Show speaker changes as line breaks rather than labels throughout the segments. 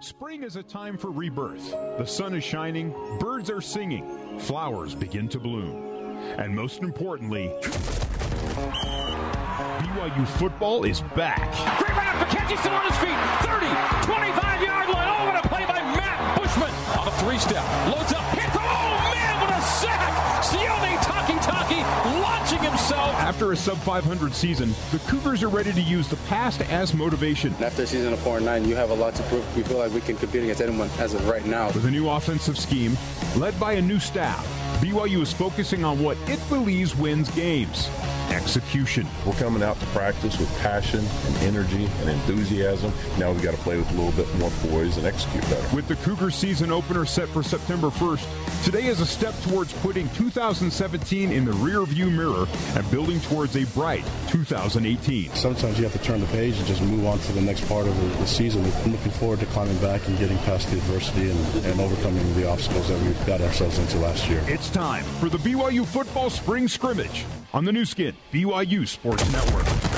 Spring is a time for rebirth. The sun is shining, birds are singing, flowers begin to bloom. And most importantly, BYU football is back.
Great run up for still on his feet. 30, 25 yard line. Oh, what a play by Matt Bushman on a three step. Loads up, hits. Oh, man, what a sack. Sione Taki Taki launching himself.
After a sub 500 season, the Cougars are ready to use the past as motivation.
After a season of 4 and 9, you have a lot to prove. We feel like we can compete against anyone as of right now.
With a new offensive scheme, led by a new staff, BYU is focusing on what it believes wins games execution.
We're coming out to practice with passion and energy and enthusiasm. Now we've got to play with a little bit more poise and execute better.
With the Cougar season opener set for September 1st, today is a step towards putting 2017 in the rearview mirror and building towards a bright 2018.
Sometimes you have to turn the page and just move on to the next part of the, the season. I'm looking forward to climbing back and getting past the adversity and, and overcoming the obstacles that we got ourselves into last year.
It's time for the BYU football spring scrimmage on the Nu Skin, BYU Sports Network.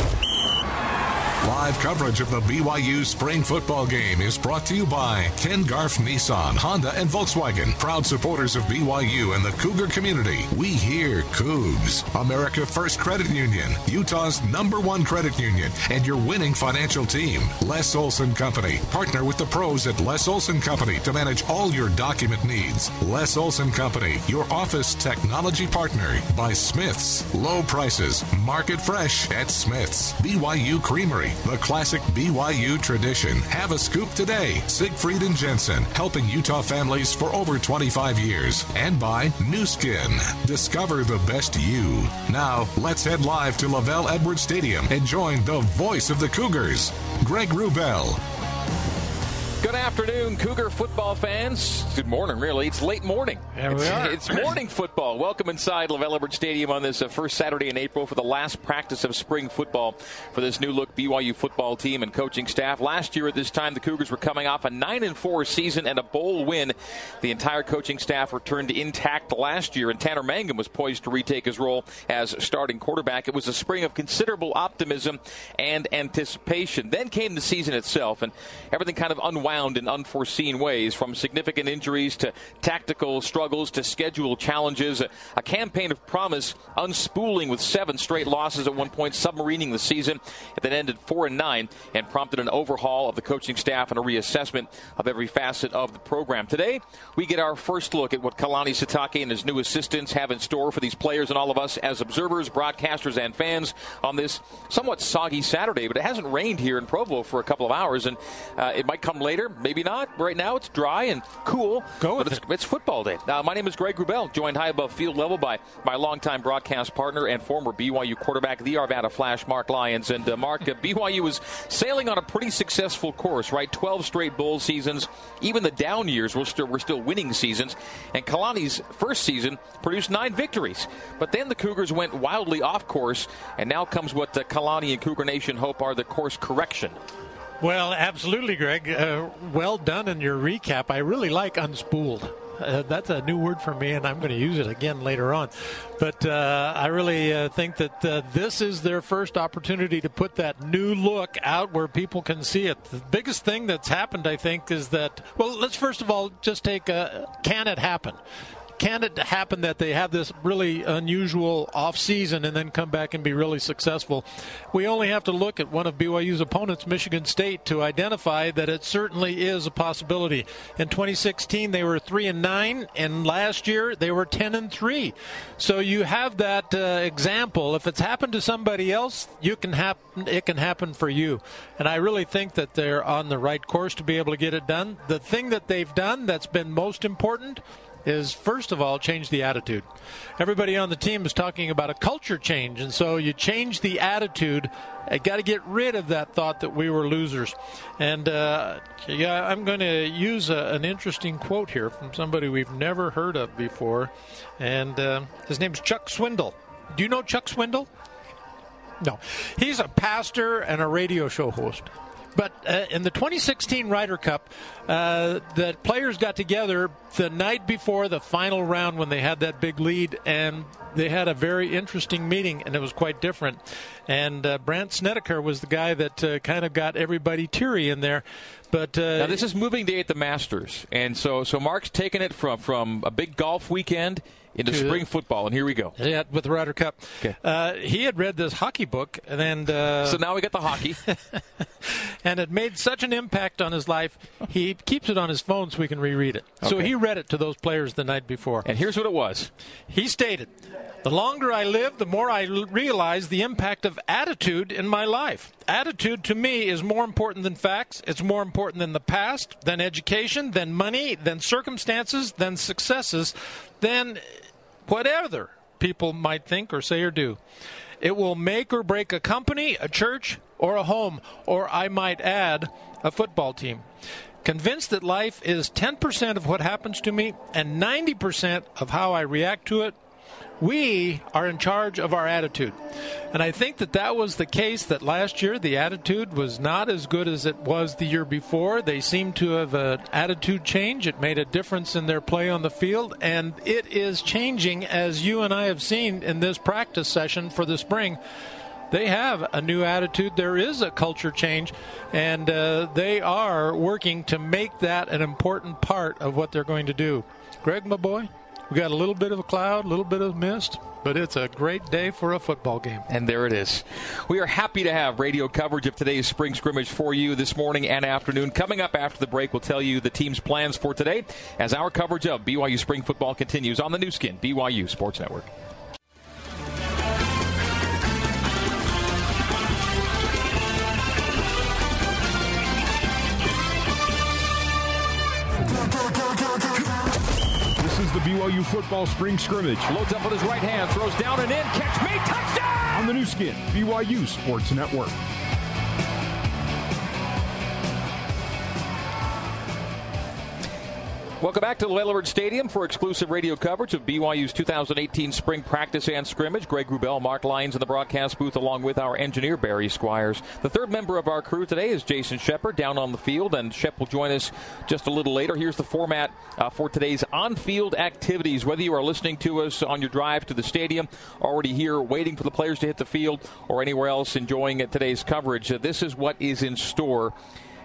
Live coverage of the BYU spring football game is brought to you by Ken Garff Nissan, Honda, and Volkswagen. Proud supporters of BYU and the Cougar community. We hear Cougs. America First Credit Union, Utah's number one credit union, and your winning financial team. Les Olson Company. Partner with the pros at Les Olson Company to manage all your document needs. Les Olson Company, your office technology partner. By Smith's. Low prices. Market fresh at Smith's. BYU Creamery the classic BYU tradition. Have a scoop today. Siegfried and Jensen, helping Utah families for over 25 years. And by Nu Skin. Discover the best you. Now, let's head live to LaVell Edwards Stadium and join the voice of the Cougars, Greg Wrubell.
Good afternoon, Cougar football fans. Good morning, really. It's late morning.
There
it's,
we are.
it's morning football. Welcome inside LaVell Edwards Stadium on this uh, first Saturday in April for the last practice of spring football for this new look BYU football team and coaching staff. Last year at this time, the Cougars were coming off a 9 and 4 season and a bowl win. The entire coaching staff returned intact last year, and Tanner Mangum was poised to retake his role as starting quarterback. It was a spring of considerable optimism and anticipation. Then came the season itself, and everything kind of unwound in unforeseen ways, from significant injuries to tactical struggles to schedule challenges. A, a, campaign of promise unspooling with seven straight losses at one point, submarining the season. Then ended four and nine and prompted an overhaul of the coaching staff and a reassessment of every facet of the program. Today, we get our first look at what Kalani Sitake and his new assistants have in store for these players and all of us as observers, broadcasters, and fans on this somewhat soggy Saturday. But it hasn't rained here in Provo for a couple of hours, and uh, it might come later later, maybe not. Right now, it's dry and cool.
Go with
but it's,
it.
it's football day. Now, my name is Greg Wrubell, joined high above field level by my longtime broadcast partner and former BYU quarterback, the Arvada Flash, Mark Lyons. And uh, Mark, uh, BYU was sailing on a pretty successful course, right? 12 straight bowl seasons. Even the down years were still, were still winning seasons. And Kalani's first season produced nine victories. But then the Cougars went wildly off course, and now comes what uh, Kalani and Cougar Nation hope are the course correction.
Well, absolutely, Greg. Uh, well done in your recap. I really like unspooled. Uh, that's a new word for me, and I'm going to use it again later on. But uh, I really uh, think that uh, this is their first opportunity to put that new look out where people can see it. The biggest thing that's happened, I think, is that, well, let's first of all just take uh, can it happen? Can it happen that they have this really unusual offseason and then come back and be really successful? We only have to look at one of BYU's opponents, Michigan State, to identify that it certainly is a possibility. In 2016, they were three and nine, and last year they were 10 and three. So you have that uh, example. If it's happened to somebody else, you can happen. It can happen for you. And I really think that they're on the right course to be able to get it done. The thing that they've done that's been most important is first of all change the attitude. Everybody on the team is talking about a culture change, and so you change the attitude. I got to get rid of that thought that we were losers. And uh, yeah, I'm going to use a, an interesting quote here from somebody we've never heard of before, and uh, his name's Chuck Swindoll. Do you know Chuck Swindoll? No, he's a pastor and a radio show host. But uh, in the 2016 Ryder Cup, uh, the players got together the night before the final round when they had that big lead, and they had a very interesting meeting, and it was quite different. And uh, Brandt Snedeker was the guy that uh, kind of got everybody teary in there. But uh,
now this is moving day at the Masters, and so so Mark's taking it from from a big golf weekend into spring football, and here we go.
Yeah, with the Ryder Cup. Okay. Uh, he had read this hockey book, and uh,
so now we got the hockey,
and it made such an impact on his life. He keeps it on his phone so we can reread it. Okay. So he read it to those players the night before.
And here's what it was.
He stated, "The longer I live, the more I realize the impact of attitude in my life. Attitude to me is more important than facts. It's more important than the past, than education, than money, than circumstances, than successes." than whatever people might think or say or do. It will make or break a company, a church, or a home, or I might add, a football team. Convinced that life is 10% of what happens to me and 90% of how I react to it, we are in charge of our attitude. And I think that that was the case that last year the attitude was not as good as it was the year before. They seemed to have an attitude change. It made a difference in their play on the field, and it is changing as you and I have seen in this practice session for the spring. They have a new attitude. There is a culture change, and uh, they are working to make that an important part of what they're going to do. Greg, my boy? We got a little bit of a cloud, a little bit of mist, but it's a great day for a football game.
And there it is. We are happy to have radio coverage of today's spring scrimmage for you this morning and afternoon. Coming up after the break, we'll tell you the team's plans for today as our coverage of BYU spring football continues on the Nu Skin, BYU Sports Network.
The BYU football spring scrimmage.
Loads up with his right hand, throws down and in, catch me, touchdown!
On the Nu Skin, BYU Sports Network.
Welcome back to LaVell Stadium for exclusive radio coverage of BYU's 2018 spring practice and scrimmage. Greg Wrubell, Mark Lyons in the broadcast booth, along with our engineer Barry Squires. The third member of our crew today is Jason Shepard down on the field, and Shep will join us just a little later. Here's the format uh, for today's on-field activities. Whether you are listening to us on your drive to the stadium, already here waiting for the players to hit the field, or anywhere else enjoying today's coverage, uh, this is what is in store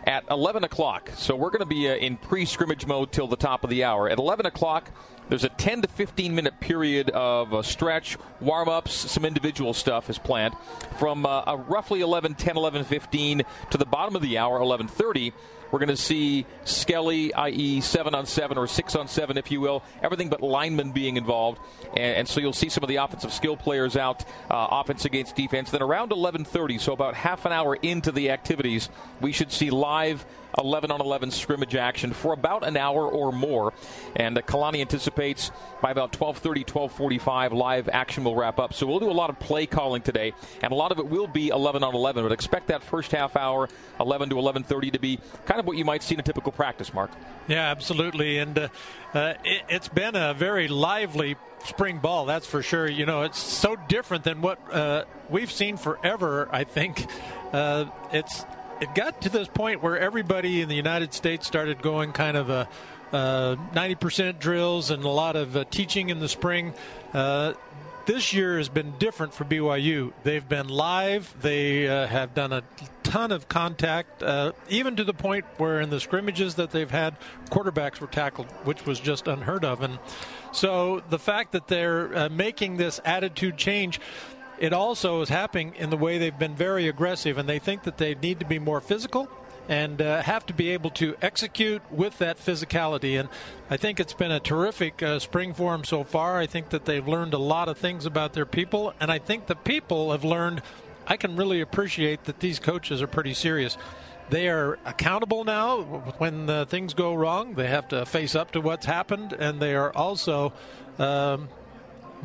at 11 o'clock. So we're going to be uh, in pre scrimmage mode till the top of the hour. At 11 o'clock, there's a 10 to 15 minute period of a stretch, warm ups, some individual stuff is planned. From uh, roughly 11, 10, 11, 15 to the bottom of the hour, 11:30 we're going to see Skelly, i.e., seven on seven or six on seven, if you will, everything but linemen being involved, and, and so you'll see some of the offensive skill players out, uh, offense against defense. Then around 11:30, so about half an hour into the activities, we should see live 11 on 11 scrimmage action for about an hour or more. And uh, Kalani anticipates by about 12:30, 12:45, live action will wrap up. So we'll do a lot of play calling today, and a lot of it will be 11 on 11. But expect that first half hour, 11 to 11:30, to be kind of what you might see in a typical practice. Mark.
Yeah, absolutely, and uh, uh, it, it's been a very lively spring ball, that's for sure. You know, it's so different than what uh, we've seen forever. I think uh, it's it got to this point where everybody in the United States started going kind of a uh, 90% drills and a lot of uh, teaching in the spring. Uh, this year has been different for BYU. They've been live. They uh, have done a ton of contact, uh, even to the point where in the scrimmages that they've had, quarterbacks were tackled, which was just unheard of. And so the fact that they're uh, making this attitude change, it also is happening in the way they've been very aggressive, and they think that they need to be more physical and uh, have to be able to execute with that physicality. And I think it's been a terrific uh, spring for them so far. I think that they've learned a lot of things about their people, and I think the people have learned. I can really appreciate that these coaches are pretty serious. They are accountable now when uh, things go wrong. They have to face up to what's happened, and they are also um,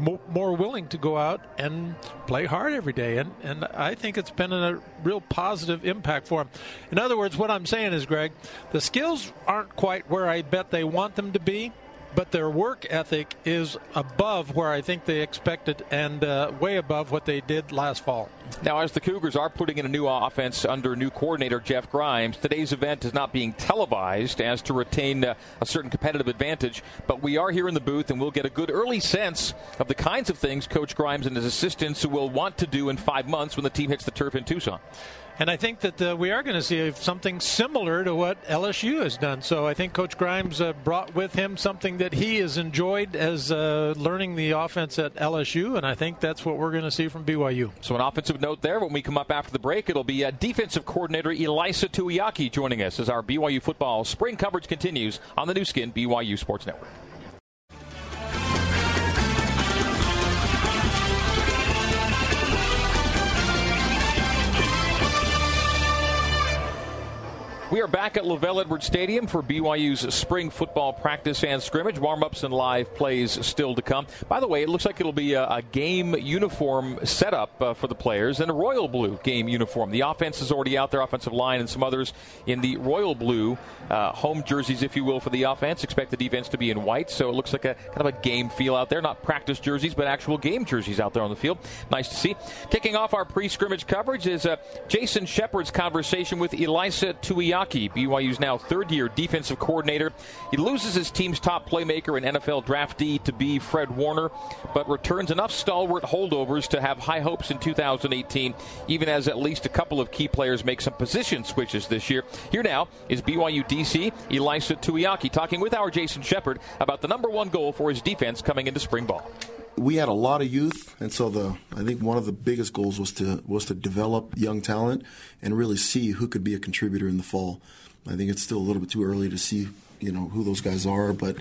more willing to go out and play hard every day. And, and I think it's been a real positive impact for them. In other words, what I'm saying is, Greg, the skills aren't quite where I bet they want them to be. But their work ethic is above where I think they expected and uh, way above what they did last fall.
Now, as the Cougars are putting in a new offense under new coordinator Jeff Grimes, today's event is not being televised as to retain uh, a certain competitive advantage. But we are here in the booth, and we'll get a good early sense of the kinds of things Coach Grimes and his assistants will want to do in five months when the team hits the turf in Tucson.
And I think that uh, we are going to see something similar to what LSU has done. So I think Coach Grimes uh, brought with him something that he has enjoyed as uh, learning the offense at LSU, and I think that's what we're going to see from BYU.
So an offensive note there. When we come up after the break, it'll be uh, defensive coordinator Ilaisa Tuiaki joining us as our BYU football spring coverage continues on the Nu Skin BYU Sports Network. We are back at LaVell Edwards Stadium for BYU's spring football practice and scrimmage. Warm ups and live plays still to come. By the way, it looks like it'll be a, a game uniform setup uh, for the players and a royal blue game uniform. The offense is already out there, offensive line, and some others in the royal blue uh, home jerseys, if you will, for the offense. Expect the defense to be in white, so it looks like a kind of a game feel out there. Not practice jerseys, but actual game jerseys out there on the field. Nice to see. Kicking off our pre scrimmage coverage is uh, Jason Shepard's conversation with Elisa Ilaisa BYU's now third year defensive coordinator. He loses his team's top playmaker and NFL draftee to be Fred Warner, but returns enough stalwart holdovers to have high hopes in 2018, even as at least a couple of key players make some position switches this year. Here now is BYU DC Ilaisa Tuiaki talking with our Jason Shepard about the number one goal for his defense coming into spring ball
we had a lot of youth, and so the I think one of the biggest goals was to was to develop young talent and really see who could be a contributor in the fall. I think it's still a little bit too early to see you know who those guys are, but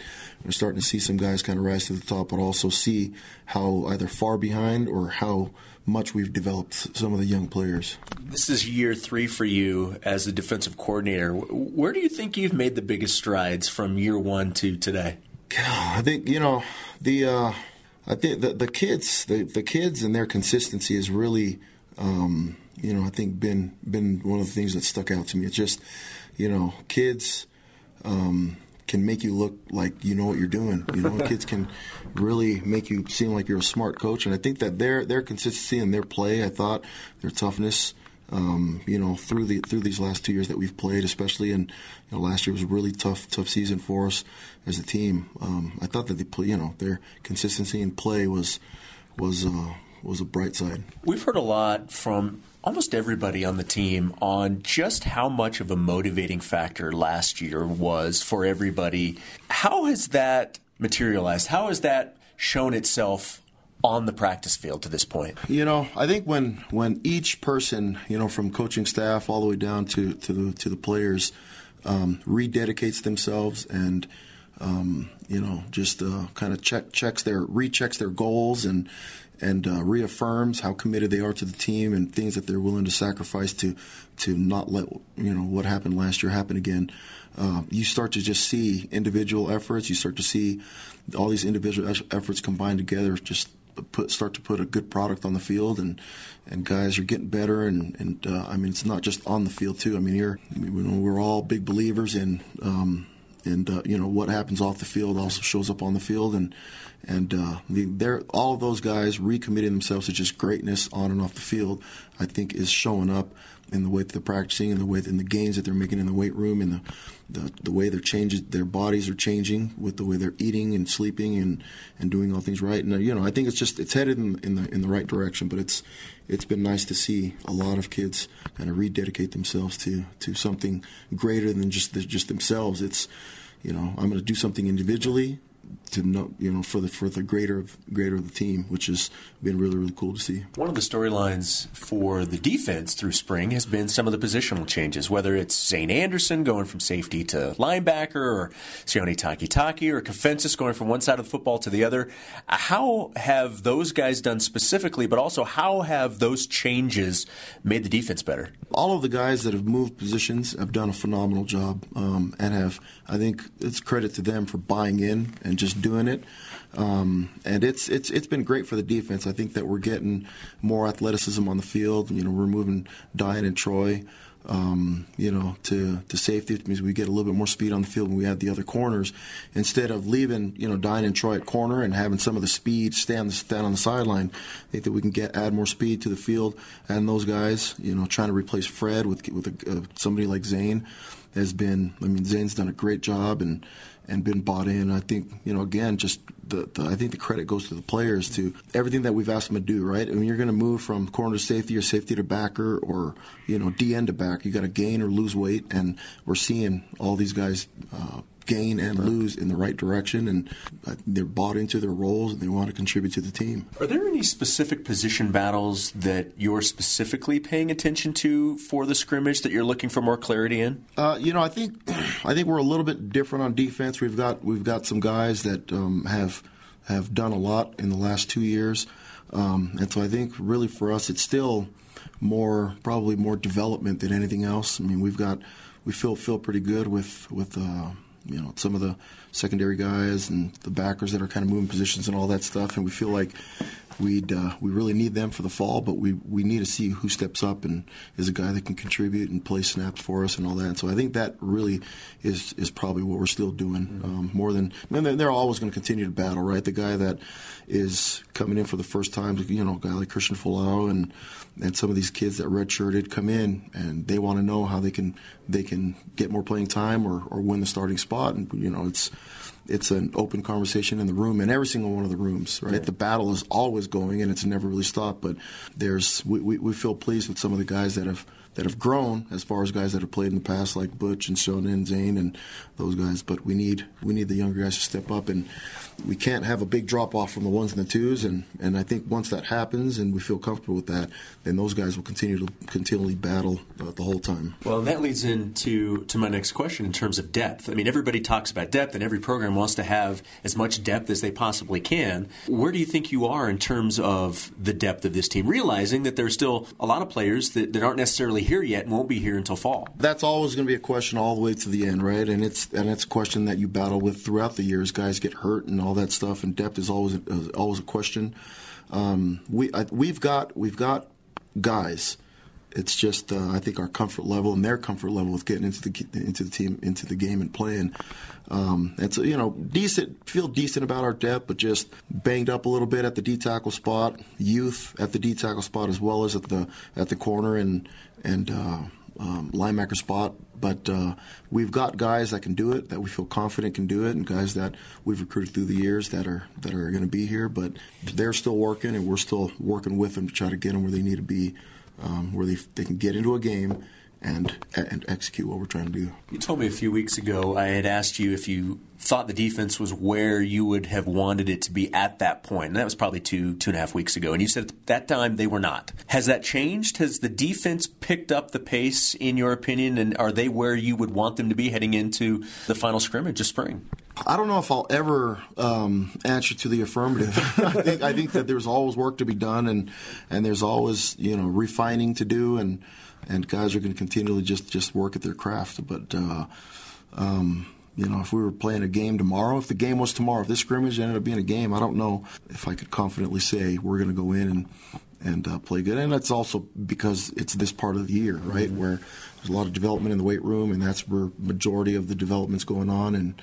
we're starting to see some guys kind of rise to the top, but also see how either far behind or how much we've developed some of the young players.
This is year three for you as the defensive coordinator. Where do you think you've made the biggest strides from year one to today?
I think you know the. Uh, I think the, the kids, the, the kids and their consistency is really, um, you know, I think been been one of the things that stuck out to me. It's just, you know, kids um, can make you look like you know what you're doing. You know, kids can really make you seem like you're a smart coach. And I think that their their consistency and their play, I thought their toughness, um, you know, through the through these last two years that we've played, especially, and you know, last year was a really tough tough season for us as a team. Um, I thought that the play, you know, their consistency in play was was uh, was a bright side.
We've heard a lot from almost everybody on the team on just how much of a motivating factor last year was for everybody. How has that materialized? How has that shown itself on the practice field to this point?
You know, I think when when each person, you know, from coaching staff all the way down to to the to the players, um, rededicates themselves and um, you know just uh, kind of check checks their rechecks their goals and and uh, reaffirms how committed they are to the team and things that they're willing to sacrifice to to not let you know what happened last year happen again. Uh, you start to just see individual efforts. You start to see all these individual efforts combined together, just put start to put a good product on the field, and and guys are getting better. And and uh, I mean, it's not just on the field too. I mean, here you know, we're all big believers in. Um, and uh, you know what happens off the field also shows up on the field, and and uh, they're all of those guys recommitting themselves to just greatness on and off the field. I think is showing up in the way that they're practicing, in the way in the gains that they're making in the weight room, and the the, the way they're changing, their bodies are changing with the way they're eating and sleeping and, and doing all things right. And you know, I think it's just it's headed in, in the in the right direction. But it's it's been nice to see a lot of kids kind of rededicate themselves to to something greater than just just themselves. It's you know, I'm going to do something individually to know, you know, for the for the greater greater of the team, which has been really really cool to see.
One of the storylines for the defense through spring has been some of the positional changes, whether it's Zayne Anderson going from safety to linebacker, or Sione Takitaki, or Kafensis going from one side of the football to the other. How have those guys done specifically, but also how have those changes made the defense better?
All of the guys that have moved positions have done a phenomenal job, um, and have I think it's credit to them for buying in and just doing it. Um, and it's it's it's been great for the defense. I think that we're getting more athleticism on the field. You know, we're moving Dayan and Troy um, you know, to, to safety, means we get a little bit more speed on the field when we have the other corners. Instead of leaving, you know, Dayan and Troy at corner and having some of the speed stand, stand on the sideline, I think that we can get add more speed to the field. And those guys, you know, trying to replace Fred with with a, uh, somebody like Zayne has been. I mean, Zayne's done a great job and and been bought in. I think you know again, just the, the, I think the credit goes to the players to everything that we've asked them to do. Right, I mean, you're going to move from corner to safety or safety to backer or you know DN to back. You got to gain or lose weight, and we're seeing all these guys. Uh, gain and lose in the right direction, and uh, they're bought into their roles and they want to contribute to the team.
Are there any specific position battles that you're specifically paying attention to for the scrimmage that you're looking for more clarity in?
Uh, you know, I think I think we're a little bit different on defense. We've got we've got some guys that um, have have done a lot in the last two years, um, and so I think really for us it's still more probably more development than anything else. I mean, we've got we feel feel pretty good with with. Uh, you know some of the secondary guys and the backers that are kind of moving positions and all that stuff. And we feel like we'd uh, we really need them for the fall, but we we need to see who steps up and is a guy that can contribute and play snaps for us and all that. And so I think that really is is probably what we're still doing mm-hmm. um, more than. I mean, they're always going to continue to battle, right? The guy that is coming in for the first time, you know, a guy like Christian Folau and and some of these kids that redshirted come in and they want to know how they can they can get more playing time or, or win the starting spot. And you know, it's it's an open conversation in the room in every single one of the rooms, right? The battle is always going and it's never really stopped. But there's we, we, we, feel pleased with some of the guys that have that have grown as far as guys that have played in the past, like Butch and Shona and Zayne and those guys. But we need we need the younger guys to step up and we can't have a big drop off from the ones and the twos. And, and I think once that happens and we feel comfortable with that, then those guys will continue to continually battle uh, the whole time.
Well, that leads into to my next question in terms of depth. I mean, everybody talks about depth, and every program wants to have as much depth as they possibly can. Where do you think you are in terms of the depth of this team, realizing that there's still a lot of players that, that aren't necessarily here yet and won't be here until fall?
That's always going to be a question all the way to the end, right? And it's and it's a question that you battle with throughout the years. Guys get hurt and all that stuff, and depth is always always a question. Um, we I, we've got we've got guys. It's just uh, I think our comfort level and their comfort level with getting into the into the team into the game and playing. Um, and so you know, decent feel decent about our depth, but just banged up a little bit at the D tackle spot, youth at the D tackle spot as well as at the at the corner and and uh, um, linebacker spot. But uh, we've got guys that can do it, that we feel confident can do it, and guys that we've recruited through the years that are that are going to be here. But they're still working, and we're still working with them to try to get them where they need to be, um, where they they can get into a game and and execute what we're trying to do.
You told me a few weeks ago I had asked you if you thought the defense was where you would have wanted it to be at that point, and that was probably two two and a half weeks ago. And you said at that time they were not. Has that changed? Has the defense picked up the pace in your opinion, and are they where you would want them to be heading into the final scrimmage of spring?
I don't know if I'll ever um, answer to the affirmative. I, think, I think that there's always work to be done, and and there's always you know refining to do, and and guys are going to continually just just work at their craft. But uh, um, you know, if we were playing a game tomorrow, if the game was tomorrow, if this scrimmage ended up being a game, I don't know if I could confidently say we're going to go in and and uh, play good. And that's also because it's this part of the year, right, mm-hmm. where there's a lot of development in the weight room, and that's where majority of the development's going on. And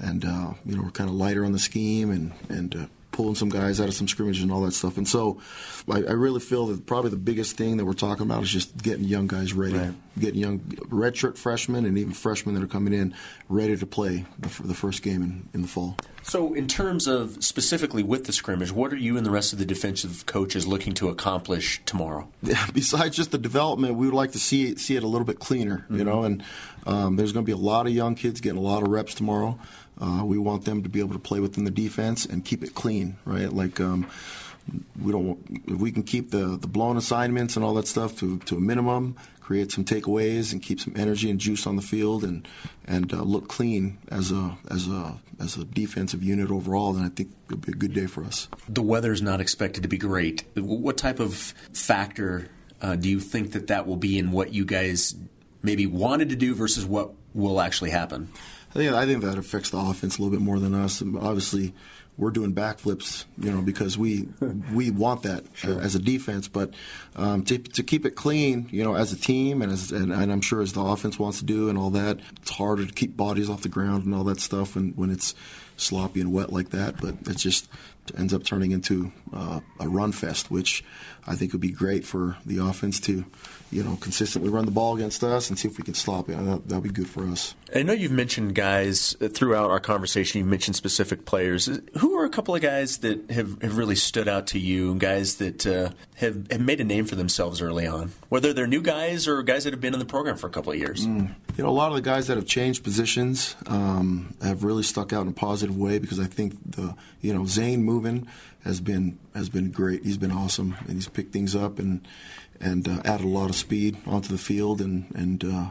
and uh, you know, we're kind of lighter on the scheme and and uh, pulling some guys out of some scrimmages and all that stuff. And so I, I, really feel that probably the biggest thing that we're talking about is just getting young guys ready, right. getting young redshirt freshmen and even freshmen that are coming in ready to play the, the first game in, in the fall.
So, in terms of specifically with the scrimmage, what are you and the rest of the defensive coaches looking to accomplish tomorrow?
Yeah, Besides just the development, we would like to see it, see it a little bit cleaner, mm-hmm. you know. And um, there's going to be a lot of young kids getting a lot of reps tomorrow. Uh, we want them to be able to play within the defense and keep it clean, right? Like um, we don't if we can keep the the blown assignments and all that stuff to to a minimum, create some takeaways and keep some energy and juice on the field and and uh, look clean as a as a as a defensive unit overall, then I think it'll be a good day for us.
The weather is not expected to be great. What type of factor uh, do you think that that will be in what you guys maybe wanted to do versus what will actually happen?
I think I think that affects the offense a little bit more than us. Obviously, we're doing backflips, you know, because we we want that sure. as a defense. But um, to, to keep it clean, you know, as a team, and as and, and, I'm sure as the offense wants to do, and all that, it's harder to keep bodies off the ground and all that stuff when when it's sloppy and wet like that. But it just ends up turning into uh, a run fest, which I think it would be great for the offense to, you know, consistently run the ball against us and see if we can stop it. That would be good for us.
I know you've mentioned guys uh, throughout our conversation. You've mentioned specific players. Who are a couple of guys that have, have really stood out to you? Guys that uh, have have made a name for themselves early on, whether they're new guys or guys that have been in the program for a couple of years.
Mm. You know, a lot of the guys that have changed positions um, have really stuck out in a positive way because I think the you know Zayne moving has been has been great. He's been awesome, and he's picked things up and and uh, added a lot of speed onto the field. And and uh,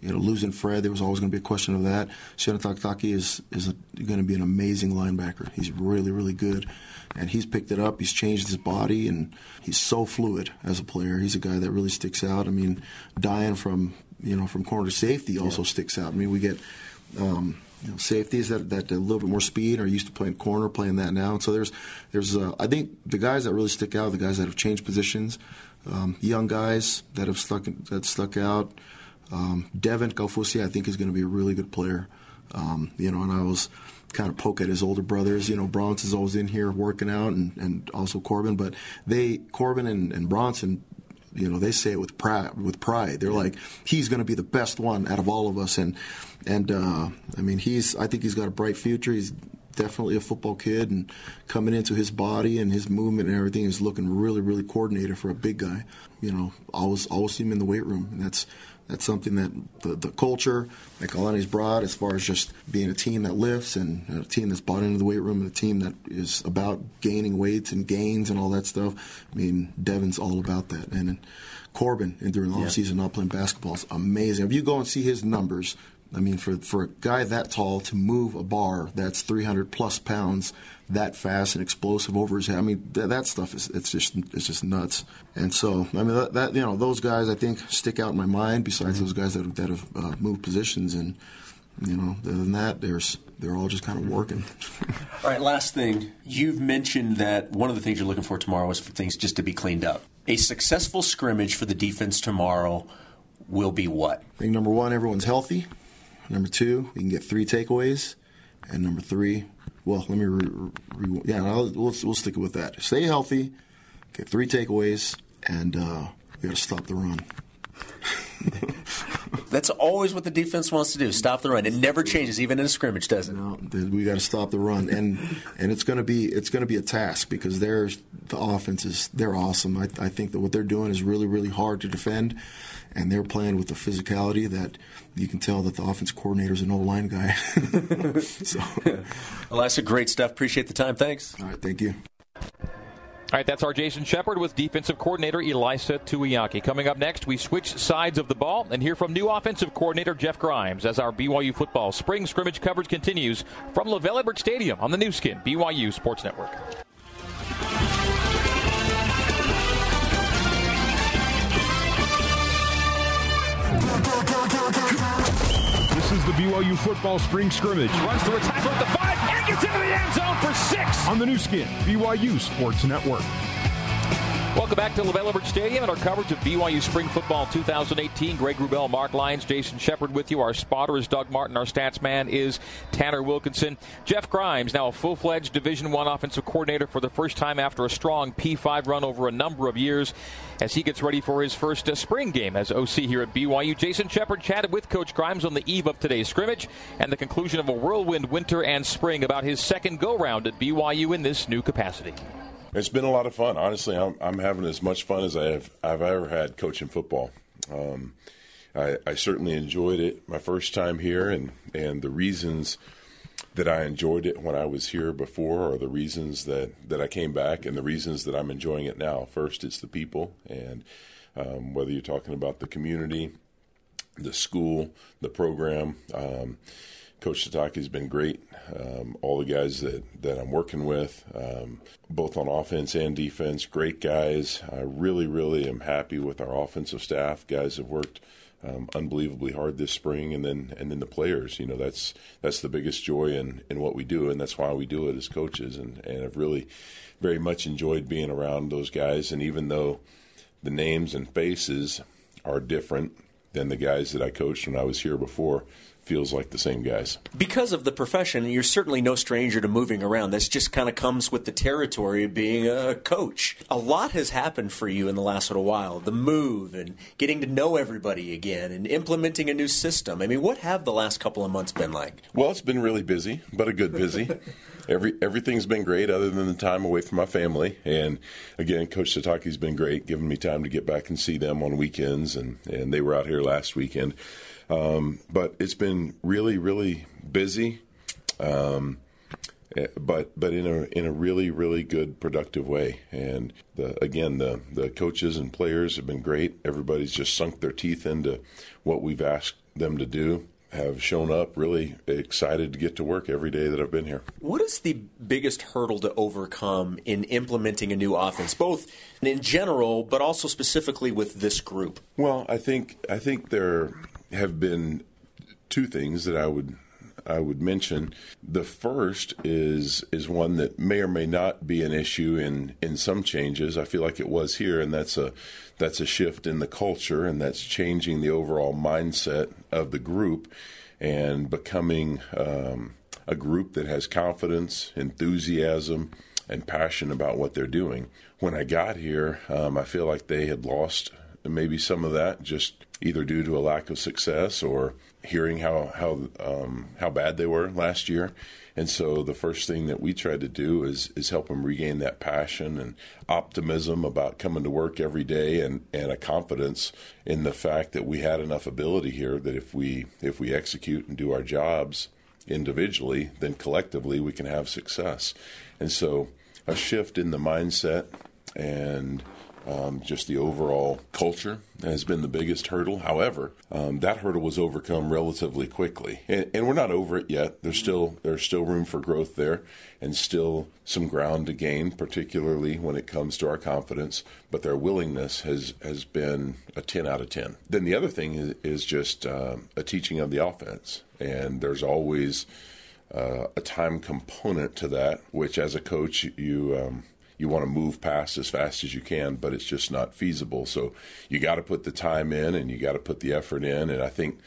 you know, losing Fred, there was always going to be a question of that. Sione Takitaki is is going to be an amazing linebacker. He's really really good, and he's picked it up. He's changed his body, and he's so fluid as a player. He's a guy that really sticks out. I mean, Dayan from you know from corner to safety also yeah. sticks out. I mean, we get. Um, you know, safeties that that a little bit more speed are used to playing corner, playing that now. And so there's there's uh, I think the guys that really stick out, the guys that have changed positions, um, young guys that have stuck that stuck out. Um, Devin Kaufusi, I think, is going to be a really good player. Um, you know, and I was kind of poke at his older brothers. You know, Bronson's always in here working out, and, and also Corbin. But they, Corbin and, and Bronson, you know, they say it with pride. With pride, they're like, he's going to be the best one out of all of us. And and uh, I mean, he's. I think he's got a bright future. He's definitely a football kid, and coming into his body and his movement and everything is looking really, really coordinated for a big guy. You know, always, always see him in the weight room, and that's that's something that the, the culture that Kalani's brought as far as just being a team that lifts and a team that's bought into the weight room and a team that is about gaining weights and gains and all that stuff. I mean, Devin's all about that. And, and Corbin, and during the yeah. season, not playing basketball is amazing. If you go and see his numbers, I mean, for for a guy that tall to move a bar that's 300 plus pounds that fast and explosive over his head, I mean, th- that stuff is it's just it's just nuts. And so, I mean, that, that, you know, those guys I think stick out in my mind. Besides mm-hmm. those guys that that have uh, moved positions, and you know, other than that, there's they're all just kind of working.
all right, last thing. You've mentioned that one of the things you're looking for tomorrow is for things just to be cleaned up. A successful scrimmage for the defense tomorrow will be what?
I think number one, everyone's healthy. Number two, we can get three takeaways. And number three, well, let me, re, re, yeah, I'll, we'll, we'll stick with that. Stay healthy, get three takeaways, and uh, we got to stop the run.
That's always what the defense wants to do: stop the run. It never changes, even in a scrimmage, does it?
No, we got to stop the run, and and it's going to be it's going to be a task because there's the offense is they're awesome. I, I think that what they're doing is really really hard to defend, and they're playing with the physicality that you can tell that the offense coordinator is an old line guy.
so, well, that's a great stuff. Appreciate the time. Thanks.
All right, thank you.
All right, that's our Jason Shepard with defensive coordinator Ilaisa Tuiaki. Coming up next, we switch sides of the ball and hear from new offensive coordinator Jeff Grimes as our BYU football spring scrimmage coverage continues from LaVell Edwards Stadium on the Nu Skin BYU Sports Network.
This is the BYU football spring scrimmage.
Runs through a tackle at the five and gets into the end zone for six.
On the Nu Skin, BYU Sports Network.
Welcome back to LaVell Edwards Stadium and our coverage of BYU Spring Football 2018. Greg Wrubell, Mark Lyons, Jason Shepard with you. Our spotter is Doug Martin. Our stats man is Tanner Wilkinson. Jeff Grimes, now a full-fledged Division One offensive coordinator for the first time after a strong P5 run over a number of years as he gets ready for his first uh, spring game as OC here at BYU. Jason Shepard chatted with Coach Grimes on the eve of today's scrimmage and the conclusion of a whirlwind winter and spring about his second go-round at BYU in this new capacity.
It's been a lot of fun. Honestly, I'm, I'm having as much fun as I have I've ever had coaching football. Um, I, I, certainly enjoyed it my first time here, and and the reasons that I enjoyed it when I was here before are the reasons that that I came back, and the reasons that I'm enjoying it now. First, it's the people, and um, whether you're talking about the community, the school, the program. Um, Coach Sitake's been great. Um, all the guys that, that I'm working with, um, both on offense and defense, great guys. I really, really am happy with our offensive staff. Guys have worked um, unbelievably hard this spring, and then and then the players. You know, that's that's the biggest joy in, in what we do, and that's why we do it as coaches. And and I've really very much enjoyed being around those guys. And even though the names and faces are different than the guys that I coached when I was here before, feels like the same guys.
Because of the profession, you're certainly no stranger to moving around. This just kind of comes with the territory of being a coach. A lot has happened for you in the last little while. The move and getting to know everybody again and implementing a new system. I mean, what have the last couple of months been like?
Well, it's been really busy, but a good busy. Every everything's been great, other than the time away from my family. And again, Coach Sitake's been great, giving me time to get back and see them on weekends, and and they were out here last weekend. Um, but it's been really, really busy. Um, eh, but but in a in a really really good productive way and the again the the coaches and players have been great everybody's just sunk their teeth into what we've asked them to do have shown up really excited to get to work every day that I've been here.
What is the biggest hurdle to overcome in implementing a new offense, both in general, but also specifically with this group?
Well, I think I think there have been two things that I would I would mention. The first is is one that may or may not be an issue in in some changes. I feel like it was here, and that's a that's a shift in the culture, and that's changing the overall mindset of the group and becoming um, a group that has confidence, enthusiasm, and passion about what they're doing. When I got here, um, I feel like they had lost maybe some of that just either due to a lack of success or hearing how how um, how bad they were last year. And so the first thing that we tried to do is is help them regain that passion and optimism about coming to work every day and, and a confidence in the fact that we had enough ability here that if we if we execute and do our jobs individually, then collectively we can have success. And so a shift in the mindset and um, just the overall culture has been the biggest hurdle. However, um, that hurdle was overcome relatively quickly, and, and, we're not over it yet. There's still there's still room for growth there, and still some ground to gain, particularly when it comes to our confidence. But their willingness has has been a 10 out of 10. Then the other thing is, is just uh, a teaching of the offense, and there's always uh, a time component to that, which as a coach you um, you want to move past as fast as you can, but it's just not feasible. So you got to put the time in and you got to put the effort in. And I think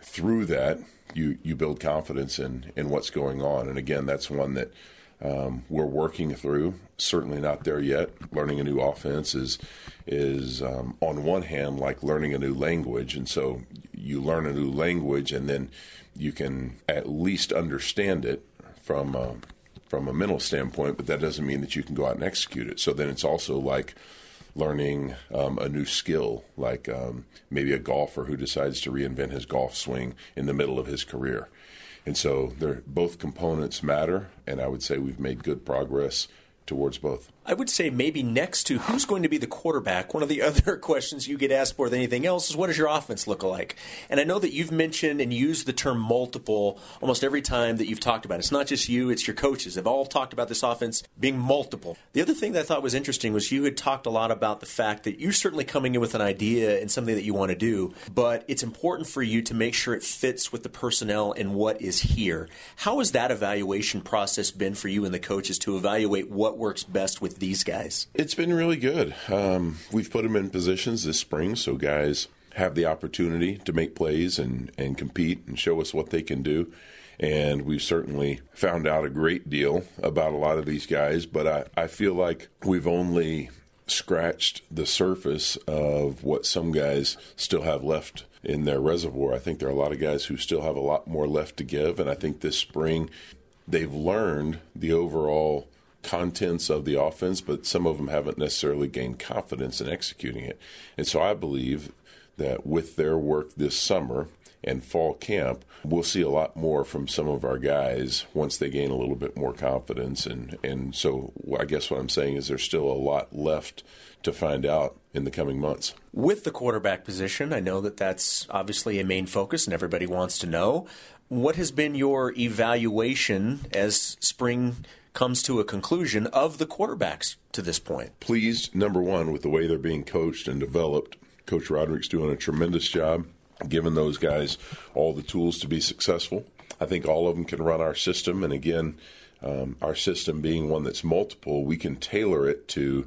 through that, you, you build confidence in, in what's going on. And again, that's one that um, we're working through. Certainly not there yet. Learning a new offense is is um, on one hand like learning a new language, and so you learn a new language, and then you can at least understand it from um, from a mental standpoint, but that doesn't mean that you can go out and execute it. So then it's also like learning um, a new skill, like um, maybe a golfer who decides to reinvent his golf swing in the middle of his career. And so both components matter, and I would say we've made good progress towards both.
I would say maybe next to who's going to be the quarterback, one of the other questions you get asked more than anything else is what does your offense look like? And I know that you've mentioned and used the term multiple almost every time that you've talked about it. It's not just you, it's your coaches. They've all talked about this offense being multiple. The other thing that I thought was interesting was you had talked a lot about the fact that you're certainly coming in with an idea and something that you want to do, but it's important for you to make sure it fits with the personnel and what is here. How has that evaluation process been for you and the coaches to evaluate what works best with with these guys?
It's been really good. Um, we've put them in positions this spring so guys have the opportunity to make plays and, and compete and show us what they can do. And we've certainly found out a great deal about a lot of these guys, but I, I feel like we've only scratched the surface of what some guys still have left in their reservoir. I think there are a lot of guys who still have a lot more left to give, and I think this spring they've learned the overall contents of the offense, but some of them haven't necessarily gained confidence in executing it. And so I believe that with their work this summer and fall camp, we'll see a lot more from some of our guys once they gain a little bit more confidence. And, and so I guess what I'm saying is there's still a lot left to find out in the coming months.
With the quarterback position, I know that that's obviously a main focus and everybody wants to know. What has been your evaluation as spring comes to a conclusion of the quarterbacks to this point.
Pleased, number one, with the way they're being coached and developed. Coach Roderick's doing a tremendous job. giving those guys all the tools to be successful. I think all of them can run our system, and again, um, our system being one that's multiple, we can tailor it to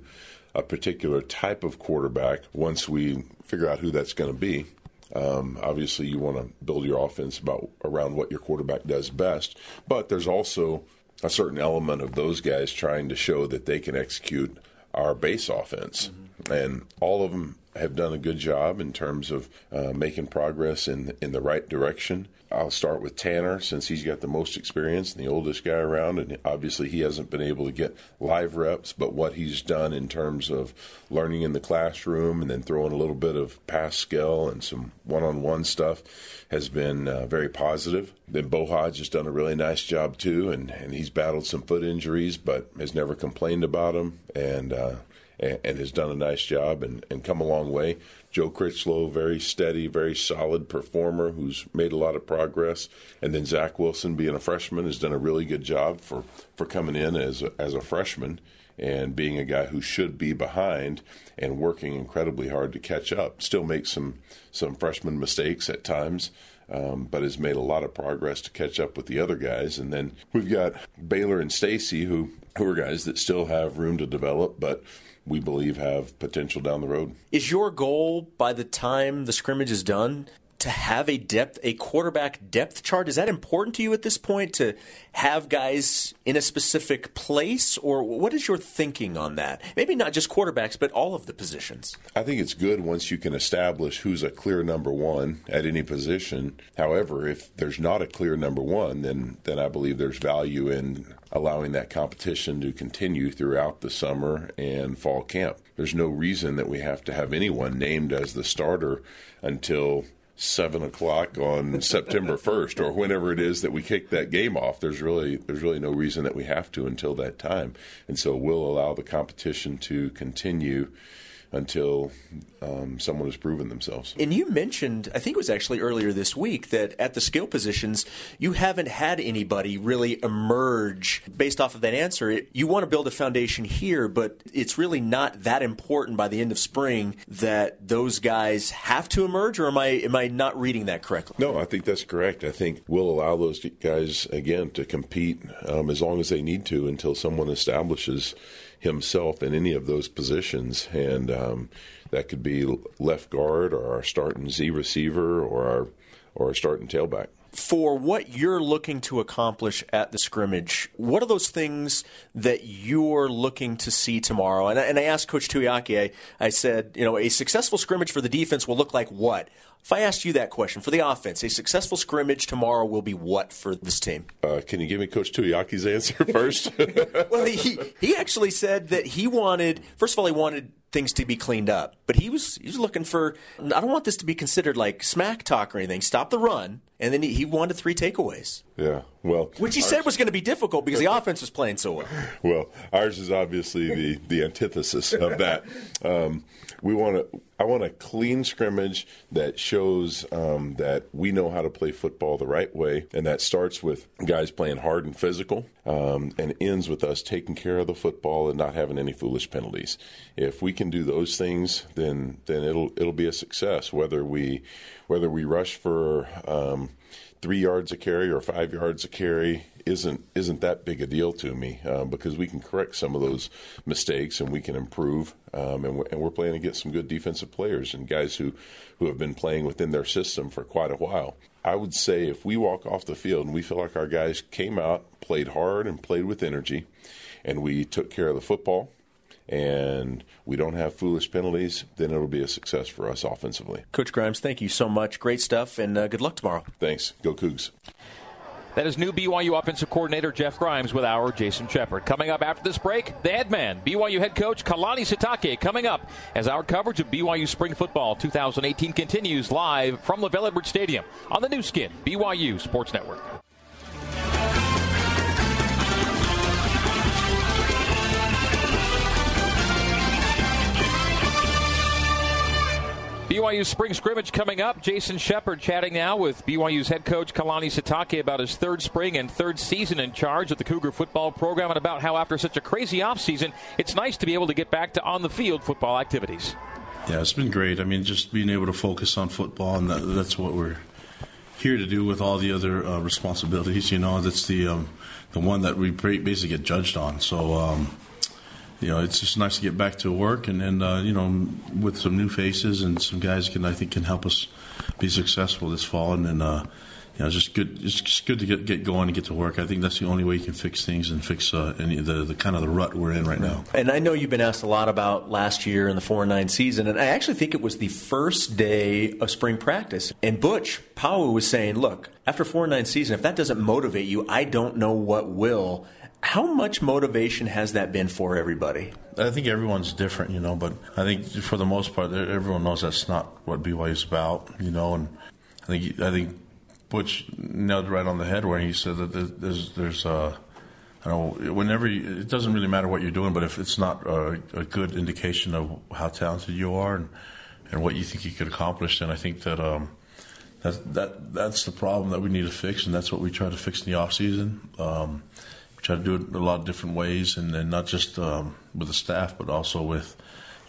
a particular type of quarterback once we figure out who that's going to be. Um, obviously, you want to build your offense about around what your quarterback does best, but there's also a certain element of those guys trying to show that they can execute our base offense, mm-hmm. and all of them have done a good job in terms of uh, making progress in in the right direction. I'll start with Tanner since he's got the most experience and the oldest guy around, and obviously he hasn't been able to get live reps. But what he's done in terms of learning in the classroom and then throwing a little bit of pass skill and some one-on-one stuff has been uh, very positive. Then Beau Hoge has done a really nice job too, and, and he's battled some foot injuries, but has never complained about them. And uh, and, and, has done a nice job and, and come a long way. Joe Critchlow, very steady, very solid performer who's made a lot of progress. And then Zach Wilson, being a freshman, has done a really good job for, for coming in as a, as a freshman and being a guy who should be behind and working incredibly hard to catch up. Still makes some some freshman mistakes at times, um, but has made a lot of progress to catch up with the other guys. And then we've got Baylor and Stacy, who who are guys that still have room to develop, but we believe have potential down the road.
Is your goal by the time the scrimmage is done to have a depth, a quarterback depth chart? Is that important to you at this point to have guys in a specific place, or what is your thinking on that? Maybe not just quarterbacks, but all of the positions.
I think it's good once you can establish who's a clear number one at any position. However, if there's not a clear number one, then then I believe there's value in allowing that competition to continue throughout the summer and fall camp. There's no reason that we have to have anyone named as the starter until seven o'clock on September first or whenever it is that we kick that game off. There's really there's really no reason that we have to until that time, and so we'll allow the competition to continue until um, someone has proven themselves.
And you mentioned, I think it was actually earlier this week, that at the skill positions, you haven't had anybody really emerge based off of that answer. you want to build a foundation here, but it's really not that important by the end of spring that those guys have to emerge, or am I, am I not reading that correctly?
No, I think that's correct. I think we'll allow those guys, again, to compete um, as long as they need to until someone establishes himself in any of those positions, and um, that could be left guard or our starting Z receiver or our or our starting tailback.
For what you're looking to accomplish at the scrimmage, what are those things that you're looking to see tomorrow? And I, and I asked Coach Tuiaki, I, I said, you know, a successful scrimmage for the defense will look like what? If I asked you that question for the offense, a successful scrimmage tomorrow will be what for this team?
Uh, can you give me Coach Tuiaki's answer first?
well, he he actually said that he wanted. First of all, he wanted things to be cleaned up, but he was he was looking for. I don't want this to be considered like smack talk or anything. Stop the run, and then he, he wanted three takeaways.
Yeah, well,
which he ours, said was going to be difficult because the offense was playing so well.
Well, ours is obviously the the antithesis of that. Um, we want to. I want a clean scrimmage that shows um, that we know how to play football the right way, and that starts with guys playing hard and physical, um, and ends with us taking care of the football and not having any foolish penalties. If we can do those things, then then it'll it'll be a success. Whether we whether we rush for um, three yards a carry or five yards a carry isn't isn't that big a deal to me uh, because we can correct some of those mistakes and we can improve um, and, we're, and, we're, playing against some good defensive players and guys who who have been playing within their system for quite a while. I would say if we walk off the field and we feel like our guys came out, played hard, and played with energy, and we took care of the football and we don't have foolish penalties, then it'll be a success for us offensively.
Coach Grimes, thank you so much. Great stuff, and uh, good luck tomorrow.
Thanks. Go Cougs.
That is new BYU offensive coordinator Jeff Grimes with our Jason Shepard. Coming up after this break, the headman, BYU head coach Kalani Sitake, coming up as our coverage of BYU Spring Football 2018 continues live from LaVell Edwards Stadium on the Nu Skin, BYU Sports Network. BYU spring scrimmage coming up. Jason Shepard chatting now with BYU's head coach Kalani Sitake about his third spring and third season in charge of the Cougar football program and about how after such a crazy offseason, it's nice to be able to get back to on the field football activities.
Yeah, it's been great. I mean, just being able to focus on football, and that, that's what we're here to do with all the other uh, responsibilities. You know, that's the um, the one that we basically get judged on. So, um, you know, it's just nice to get back to work, and, and uh, you know, with some new faces and some guys can I think can help us be successful this fall, and then. Uh, you know, it's just good. It's just good to get get going and get to work. I think that's the only way you can fix things and fix uh, any the the kind of the rut we're in right now.
And I know you've been asked a lot about last year and the four and nine season, and I actually think it was the first day of spring practice. And Butch Pau'u was saying, "Look, after four and nine season, if that doesn't motivate you, I don't know what will." How much motivation has that been for everybody?
I think everyone's different, you know, but I think for the most part, everyone knows that's not what BYU is about, you know, and I think I think Butch nailed right on the head where he said that there's there's uh, I don't know whenever you, it doesn't really matter what you're doing, but if it's not a, a, good indication of how talented you are and and what you think you could accomplish, then I think that um, that that that's the problem that we need to fix, and that's what we try to fix in the off season. Um, try to do it a lot of different ways, and, and not just um, with the staff, but also with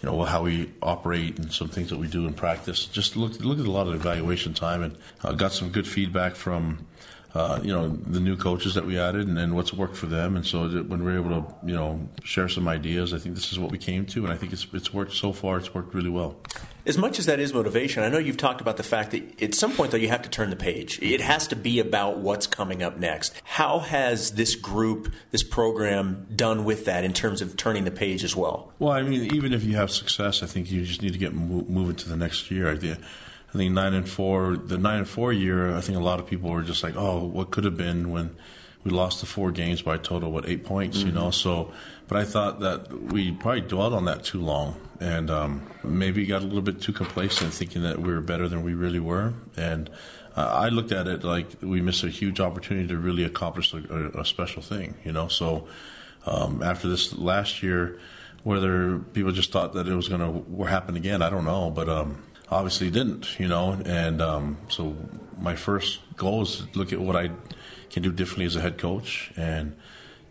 you know how we operate and some things that we do in practice. Just look look at a lot of evaluation time and uh, got some good feedback from. Uh, you know the new coaches that we added and, and, what's worked for them, and so when we're able to you know share some ideas, I think this is what we came to, and I think it's it's worked so far. It's worked really well.
As much as that is motivation, I know you've talked about the fact that at some point, though, you have to turn the page. It has to be about what's coming up next. How has this group, this program, done with that in terms of turning the page as well?
Well, I mean, even if you have success, I think you just need to get moving to the next year. I think, I think nine and four, the nine and four year, I think a lot of people were just like, oh, what could have been when we lost the four games by a total what eight points, mm-hmm. you know. So, but I thought that we probably dwelled on that too long, and um, maybe got a little bit too complacent, thinking that we were better than we really were. And I looked at it like we missed a huge opportunity to really accomplish a, a, a special thing, you know. So um, after this last year, whether people just thought that it was going to happen again, I don't know, but. Um, obviously didn't, you know, and um, so my first goal is to look at what I can do differently as a head coach and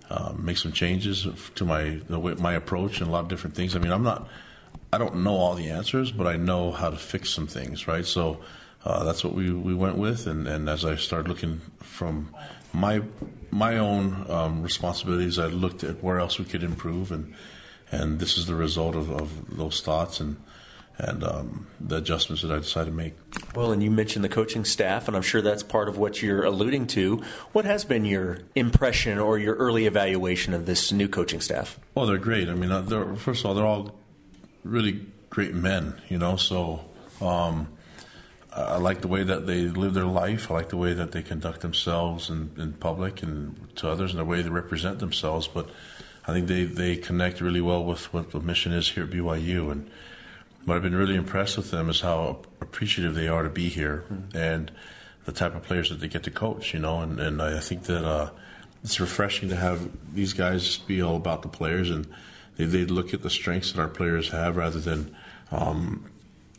uh, make some changes to my way, my approach and a lot of different things. I mean, I'm not, I don't know all the answers, but I know how to fix some things, right? So uh, that's what we, we went with, and, and as I started looking from my my own um, responsibilities, I looked at where else we could improve, and and this is the result of, of those thoughts and and um, the adjustments that I decided to make.
Well, and you mentioned the coaching staff, and I'm sure that's part of what you're alluding to. What has been your impression or your early evaluation of this new coaching staff?
Well, they're great. I mean, uh, first of all, they're all really great men, you know, so. Um, I like the way that they live their life. I like the way that they conduct themselves in, in public and to others, and the way they represent themselves. But I think they, they connect really well with what the mission is here at BYU. And what I've been really impressed with them is how appreciative they are to be here mm-hmm. and the type of players that they get to coach, you know. And, and I think that uh, it's refreshing to have these guys be all about the players and they, they look at the strengths that our players have rather than um,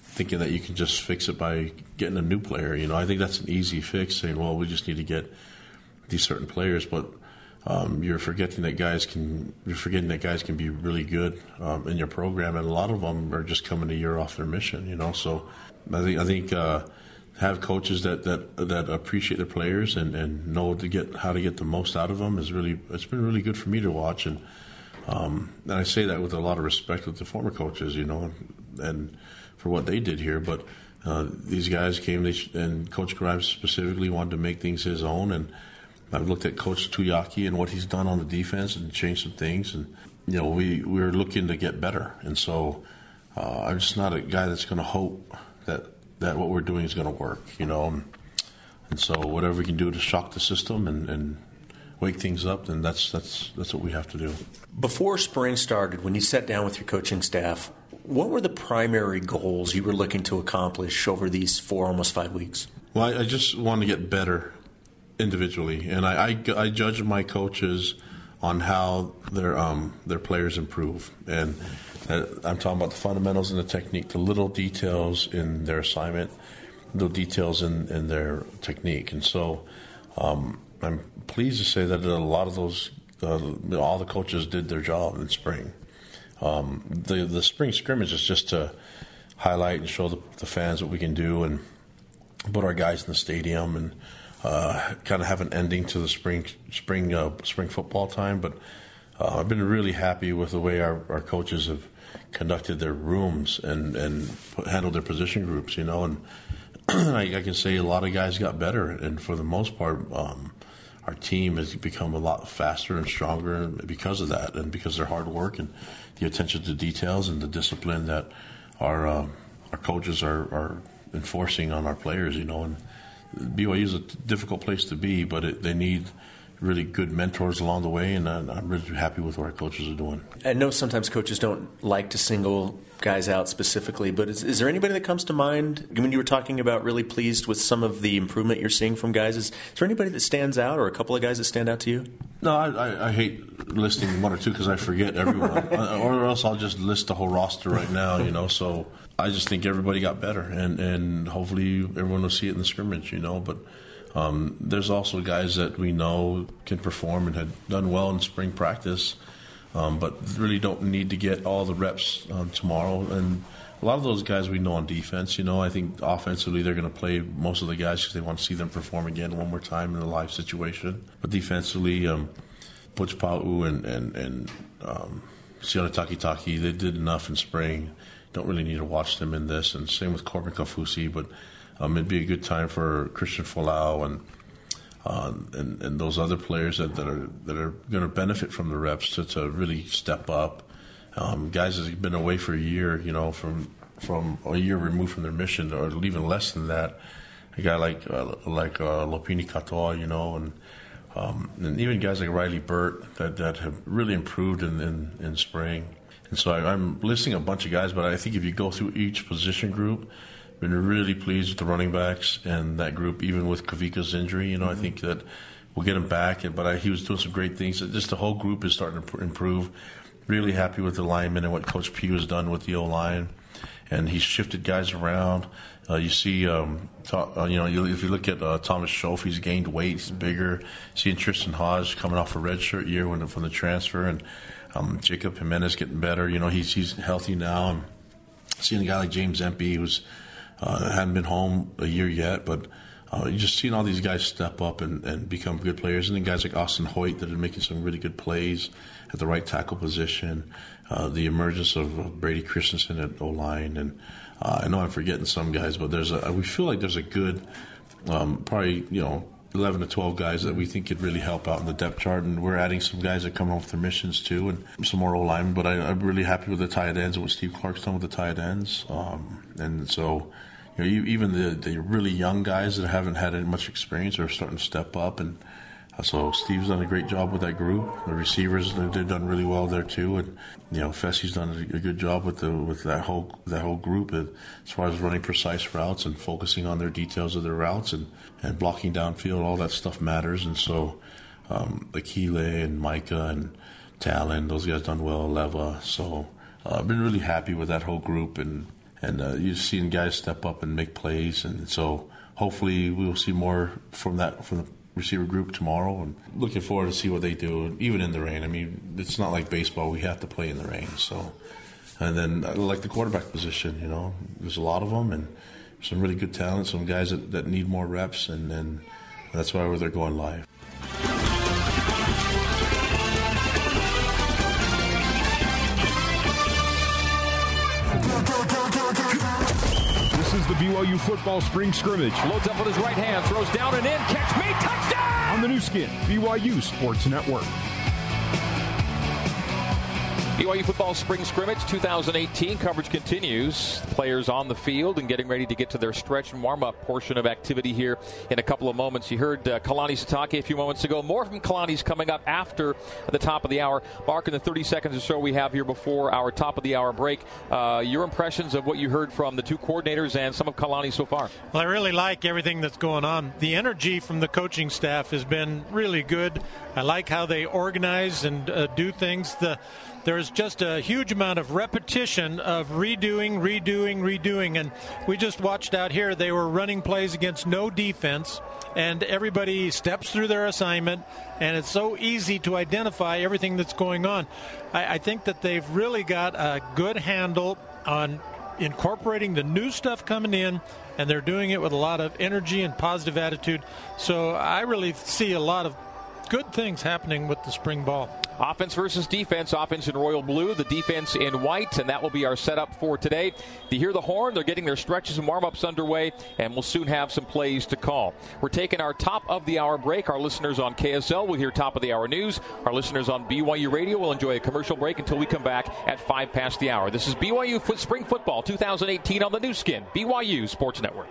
thinking that you can just fix it by getting a new player. You know, I think that's an easy fix, saying, well, we just need to get these certain players. But um, you're forgetting that guys can you're forgetting that guys can be really good um, in your program, and a lot of them are just coming a year off their mission. You know, so I think I think uh, have coaches that, that that appreciate their players and, and know to get how to get the most out of them is really it's been really good for me to watch, and um, and I say that with a lot of respect with the former coaches, you know, and, for what they did here, but. Uh, these guys came, they, and Coach Grimes specifically wanted to make things his own, and I've looked at Coach Tuiaki and what he's done on the defense and changed some things. And, you know, we, we're looking to get better. And so uh, I'm just not a guy that's going to hope that, that what we're doing is going to work, you know. And, and so whatever we can do to shock the system and, and wake things up, then that's, that's, that's what we have to do.
Before spring started, when you sat down with your coaching staff, what were the primary goals you were looking to accomplish over these four, almost five weeks?
Well, I, I just wanted to get better individually, and I, I, I judge my coaches on how their um, their players improve, and uh, I'm talking about the fundamentals and the technique, the little details in their assignment, little details in, in their technique, and so um, I'm pleased to say that a lot of those, uh, all the coaches did their job in spring. Um, the the spring scrimmage is just to highlight and show the, the fans what we can do and put our guys in the stadium and uh, kind of have an ending to the spring spring uh, spring football time. But uh, I've been really happy with the way our, our coaches have conducted their rooms and and handled their position groups. You know, and I, I, can say a lot of guys got better, and for the most part. Um, our team has become a lot faster and stronger because of that, and because of their hard work and the attention to details and the discipline that our uh, our coaches are, are enforcing on our players. You know, and BYU is a difficult place to be, but it, they need really good mentors along the way, and I'm really happy with what our coaches are doing.
I know sometimes coaches don't like to single guys out specifically, but is, is there anybody that comes to mind when you were talking about really pleased with some of the improvement you're seeing from guys? Is, is there anybody that stands out, or a couple of guys that stand out to you?
No, I, I, I hate listing one or two because I forget everyone, or else I'll just list the whole roster right now. You know, so I just think everybody got better, and and hopefully everyone will see it in the scrimmage. You know, but. Um, there's also guys that we know can perform and had done well in spring practice, um, but really don't need to get all the reps um, tomorrow. And a lot of those guys we know on defense. You know, I think offensively they're going to play most of the guys because they want to see them perform again one more time in a live situation. But defensively, um, Butch Pau'u and and and um, Sione Takitaki, they did enough in spring. Don't really need to watch them in this. And same with Corbin Kaufusi, but um, it'd be a good time for Christian Folau and, uh, and and those other players that, that are that are going to benefit from the reps to, to really step up. Um, guys that have been away for a year, you know, from from a year removed from their mission, or even less than that. A guy like uh, like uh, Lopini Katoa, you know, and um, and even guys like Riley Burt that, that have really improved in, in, in spring. And so I, I'm listing a bunch of guys, but I think if you go through each position group, been really pleased with the running backs and that group, even with Kavika's injury. You know, mm-hmm. I think that we'll get him back. But I, he was doing some great things. Just the whole group is starting to improve. Really happy with the linemen and what Coach P has done with the O line, and he's shifted guys around. Uh, you see, um, uh, you know, you, if you look at uh, Thomas Shoaf, he's gained weight, he's bigger. Seeing Tristen Hoge coming off a redshirt year when, from the transfer, and um, Jacob Jimenez getting better. You know, he's he's healthy now. And seeing a guy like James Empey, who's uh, hadn't been home a year yet, but uh, you just seeing all these guys step up and, and become good players. And then guys like Austin Hoyt that are making some really good plays at the right tackle position. Uh, the emergence of Brady Christensen at O line, and uh, I know I'm forgetting some guys, but there's a we feel like there's a good, um, probably you know 11 to 12 guys that we think could really help out in the depth chart. And we're adding some guys that come off their missions too and some more O linemen. But I, am really happy with the tight ends and what Steve Clark's done with the tight ends. Um, and so you know, even the the really young guys that haven't had much experience are starting to step up, and so Steve's done a great job with that group. The receivers they've done really well there too, and you know Fesi's done a good job with the with that whole that whole group as far as running precise routes and focusing on their details of their routes and and blocking downfield. All that stuff matters, and so um, Akile and Micah and Talon, those guys done well. Leva, so uh, I've been really happy with that whole group and and uh, you've seen guys step up and make plays, and so hopefully we will see more from that from the receiver group tomorrow. And looking forward to see what they do, even in the rain. I mean, it's not like baseball; we have to play in the rain. So, and then like the quarterback position. You know, there's a lot of them, and some really good talent. Some guys that, that need more reps, and then that's why they're going live.
The BYU football spring scrimmage.
Loads up with his right hand, throws down and in, catch me, touchdown!
On the Nu Skin, BYU Sports Network.
BYU football spring scrimmage 2018 coverage continues. Players on the field and getting ready to get to their stretch and warm up portion of activity here in a couple of moments. You heard uh, Kalani Sitake a few moments ago. More from Kalani's coming up after the top of the hour. Mark, in the 30 seconds or so we have here before our top of the hour break, uh, your impressions of what you heard from the two coordinators and some of Kalani so far.
Well, I really like everything that's going on. The energy from the coaching staff has been really good. I like how they organize and uh, do things. The there's just a huge amount of repetition of redoing, redoing, redoing. And we just watched out here, they were running plays against no defense, and everybody steps through their assignment, and it's so easy to identify everything that's going on. I, I think that they've really got a good handle on incorporating the new stuff coming in, and they're doing it with a lot of energy and positive attitude. So I really see a lot of good things happening with the spring ball.
Offense versus defense. Offense in royal blue, the defense in white, and that will be our setup for today. To hear the horn, they're getting their stretches and warm ups underway, and we'll soon have some plays to call. We're taking our top of the hour break. Our listeners on KSL will hear top of the hour news. Our listeners on BYU Radio will enjoy a commercial break until we come back at 5 past the hour. This is BYU Spring Football 2018 on the Nu Skin, BYU Sports Network.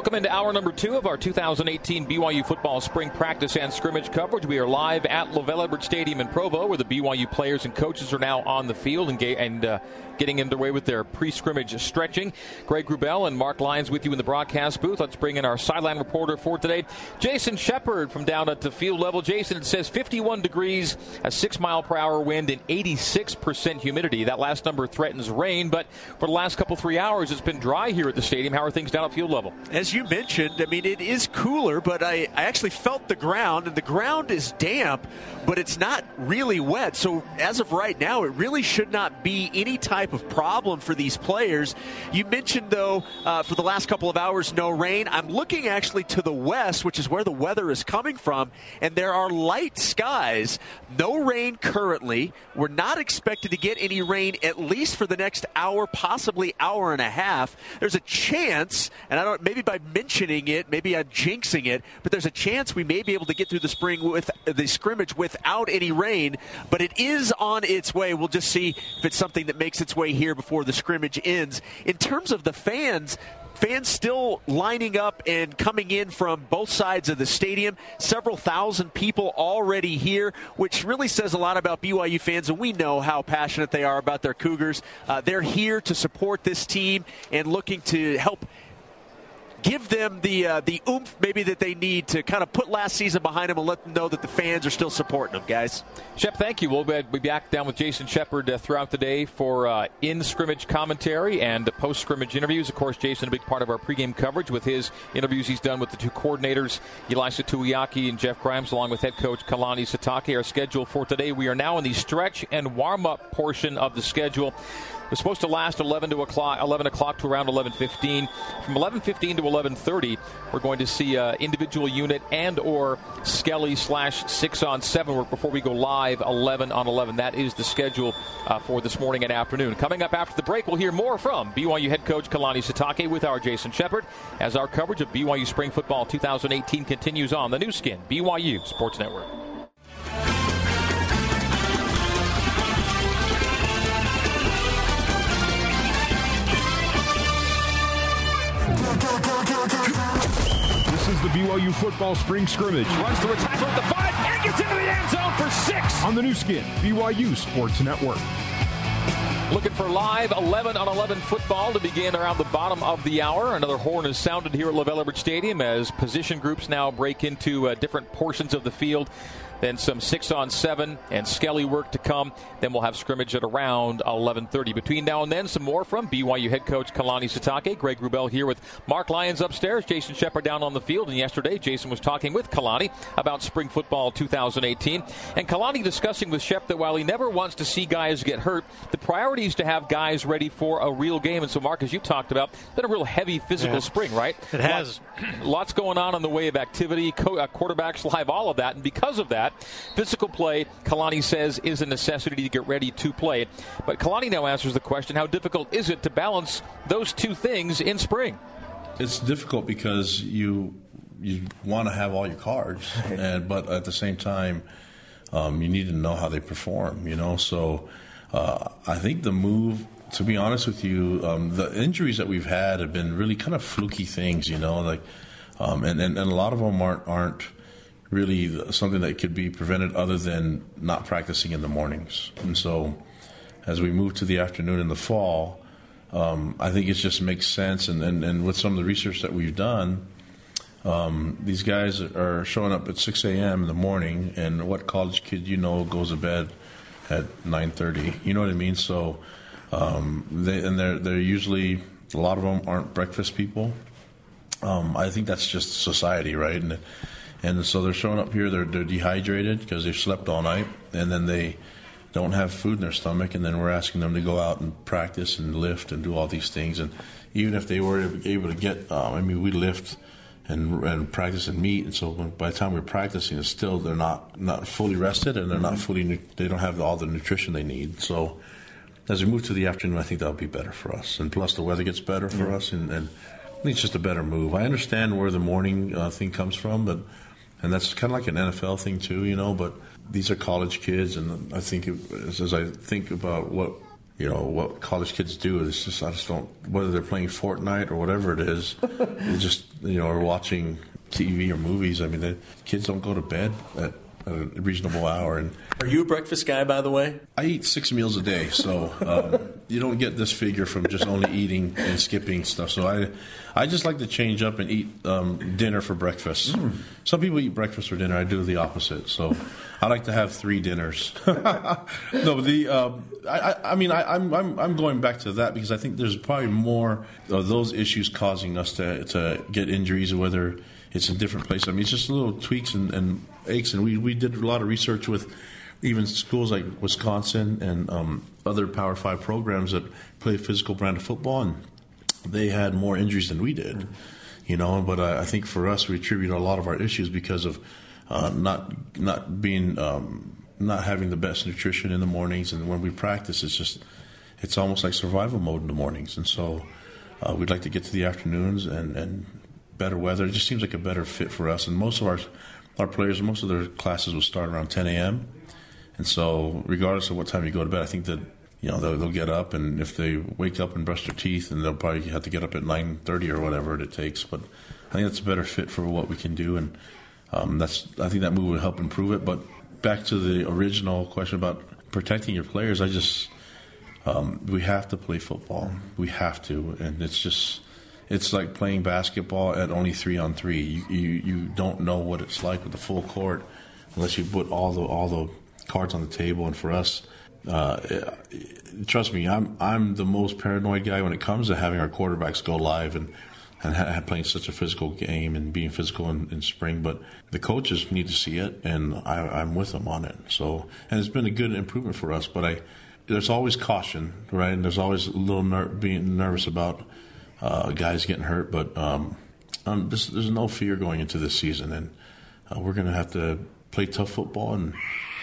Welcome into hour number two of our 2018 BYU football spring practice and scrimmage coverage. We are live at LaVell Edwards Stadium in Provo, where the BYU players and coaches are now on the field and, and uh, getting underway with their pre-scrimmage stretching. Greg Wrubell and Mark Lyons with you in the broadcast booth. Let's bring in our sideline reporter for today, Jason Shepard from down at the field level. Jason, it says 51 degrees, a six mile per hour wind, and 86% humidity. That last number threatens rain, but for the last couple three hours, it's been dry here at the stadium. How are things down at field level?
You mentioned, I mean, it is cooler, but I, I actually felt the ground, and the ground is damp, but it's not really wet. So as of right now, it really should not be any type type of problem for these players. You mentioned, though, uh, for the last couple of hours, no rain. I'm looking actually to the west, which is where the weather is coming from, and there are light skies. No rain currently. We're not expected to get any rain at least for the next hour, possibly hour and a half. There's a chance, and I don't maybe by mentioning it, maybe I'm jinxing it, but there's a chance we may be able to get through the spring with the scrimmage without any rain. But it is on its way. We'll just see if it's something that makes its way here before the scrimmage ends. In terms of the fans, fans still lining up and coming in from both sides of the stadium. Several thousand people already here, which really says a lot about BYU fans, and we know how passionate they are about their Cougars. Uh, they're here to support this team and looking to help give them the uh, the oomph maybe that they need to kind of put last season behind them and let them know that the fans are still supporting them, guys.
Shep, thank you. We'll be back down with Jason Shepard uh, throughout the day for uh, in scrimmage commentary and post scrimmage interviews. Of course, Jason, a big part of our pregame coverage with his interviews he's done with the two coordinators, Ilaisa Tuiaki and Jeff Grimes, along with head coach Kalani Sitake. Our schedule for today, we are now in the stretch and warm up portion of the schedule was supposed to last 11 to o'clock, 11 o'clock to around 11:15. From 11:15 to 11:30, we're going to see uh, individual unit and or Skelly slash six on seven work before we go live 11 on 11. That is the schedule uh, for this morning and afternoon. Coming up after the break, we'll hear more from BYU head coach Kalani Sitake with our Jason Shepard as our coverage of BYU spring football 2018 continues on the Nu Skin BYU Sports Network.
This is the BYU football spring scrimmage.
Runs through a tackle at the five and gets into the end zone for six.
On the Nu Skin, BYU Sports Network.
Looking for live 11 on 11 football to begin around the bottom of the hour. Another horn is sounded here at LaVell Edwards Stadium as position groups now break into uh, different portions of the field then some six on seven and Skelly work to come. Then we'll have scrimmage at around 11:30. Between now and then, some more from BYU head coach Kalani Sitake. Greg Wrubell here with Mark Lyons upstairs. Jason Shepard down on the field. And yesterday, Jason was talking with Kalani about spring football 2018. And Kalani discussing with Shep that while he never wants to see guys get hurt, the priority is to have guys ready for a real game. And so, Mark, as you talked about, it's been a real heavy physical
yeah.
spring, right?
It has.
Lots, lots going on in the way of activity, co- uh, quarterbacks live, all of that. And because of that, Physical play, Kalani says, is a necessity to get ready to play. But Kalani now answers the question how difficult is it to balance those two things in spring?
It's difficult because you you want to have all your cards, and but at the same time, um, you need to know how they perform. You know, so uh, I think the move. To be honest with you, um, the injuries that we've had have been really kind of fluky things. You know, like um, and, and and a lot of them aren't aren't really something that could be prevented other than not practicing in the mornings. And so, as we move to the afternoon in the fall, um, I think it just makes sense. And, and, and, with some of the research that we've done, um, these guys are showing up at 6 a.m. in the morning, and what college kid you know goes to bed at 9:30? You know what I mean? So, um, they and they're they're usually a lot of them aren't breakfast people. Um, I think that's just society, right? And and so they're showing up here. They're they're dehydrated because they've slept all night, and then they don't have food in their stomach, and then we're asking them to go out and practice and lift and do all these things. And even if they were able to get, um, I mean, we lift and, and practice and meet, and so by the time we're practicing, it's still they're not not fully rested and they're not fully they don't have all the nutrition they need. So as we move to the afternoon, I think that'll be better for us, and plus the weather gets better for
Yeah.
us, and, and it's just a better move. I understand where the morning uh, thing comes from, but and that's kind of like an NFL thing too, you know. But these are college kids, and I think it, as, I think about what you know what college kids do, it's just I just don't whether they're playing Fortnite or whatever it is, just you know or watching TV or movies. I mean, the kids don't go to bed at, at a reasonable hour, and
Are you a breakfast guy, by the way?
I eat six meals a day, so um, you don't get this figure from just only eating and skipping stuff. So I, I just like to change up and eat um, dinner for breakfast. Some people eat breakfast for dinner. I do the opposite. So I like to have three dinners. no, the um, I, I, I mean I, I'm, I'm I'm going back to that because I think there's probably more of those issues causing us to to get injuries, whether it's in different places. I mean, it's just little tweaks and, and aches, and we we did a lot of research with even schools like Wisconsin and um, other Power Five programs that play physical brand of football, and they had more injuries than we did. You know, but I, I think for us, we attribute a lot of our issues because of uh, not not being um, not having the best nutrition in the mornings, and when we practice, it's just it's almost like survival mode in the mornings, and so uh, we'd like to get to the afternoons and, and better weather. It just seems like a better fit for us, and most of our our players, most of their classes will start around 10 a.m. And so, regardless of what time you go to bed, I think that you know they'll, they'll get up, and if they wake up and brush their teeth, and they'll probably have to get up at 9:30 or whatever it takes. But I think that's a better fit for what we can do, and um, that's I think that move will help improve it. But back to the original question about protecting your players, I just um, we have to play football. We have to, and it's just it's like playing basketball at only three on three. You you, you don't know what it's like with the full court unless you put all the all the cards on the table. And for us, uh, trust me, I'm I'm the most paranoid guy when it comes to having our quarterbacks go live and and ha- playing such a physical game and being physical in, in spring. But the coaches need to see it, and I, I'm with them on it. So and it's been a good improvement for us. But I there's always caution, right? And there's always a little ner- being nervous about uh, guys getting hurt. But um, um, this, there's no fear going into this season, and uh, we're going to have to play tough football and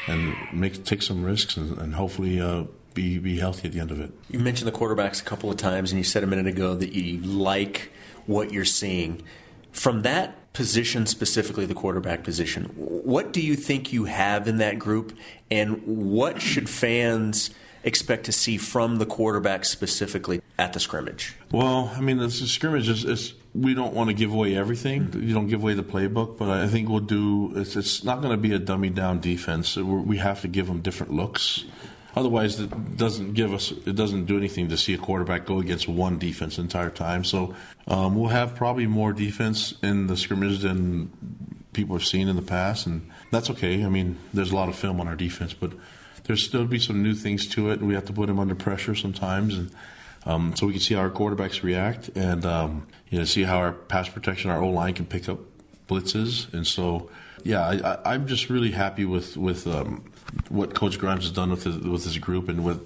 and make take some risks and, and hopefully uh, be be healthy at the end of it.
You mentioned the quarterbacks a couple of times, and you said a minute ago that you like what you're seeing. From that position specifically, the quarterback position, what do you think you have in that group, and what should fans expect to see from the quarterback specifically at the scrimmage?
Well, I mean, the scrimmage is, is we don't want to give away everything. You don't give away the playbook, but I think we'll do. It's, it's not going to be a dummy down defense. We have to give them different looks. Otherwise, it doesn't give us. It doesn't do anything to see a quarterback go against one defense the entire time. So um, we'll have probably more defense in the scrimmage than people have seen in the past, and that's okay. I mean, there's a lot of film on our defense, but there's still be some new things to it. And we have to put them under pressure sometimes, and um, so we can see how our quarterbacks react, and um, you know, see how our pass protection, our O line can pick up blitzes, and so yeah, I, I'm just really happy with with um, what Coach Grimes has done with his, with his group and what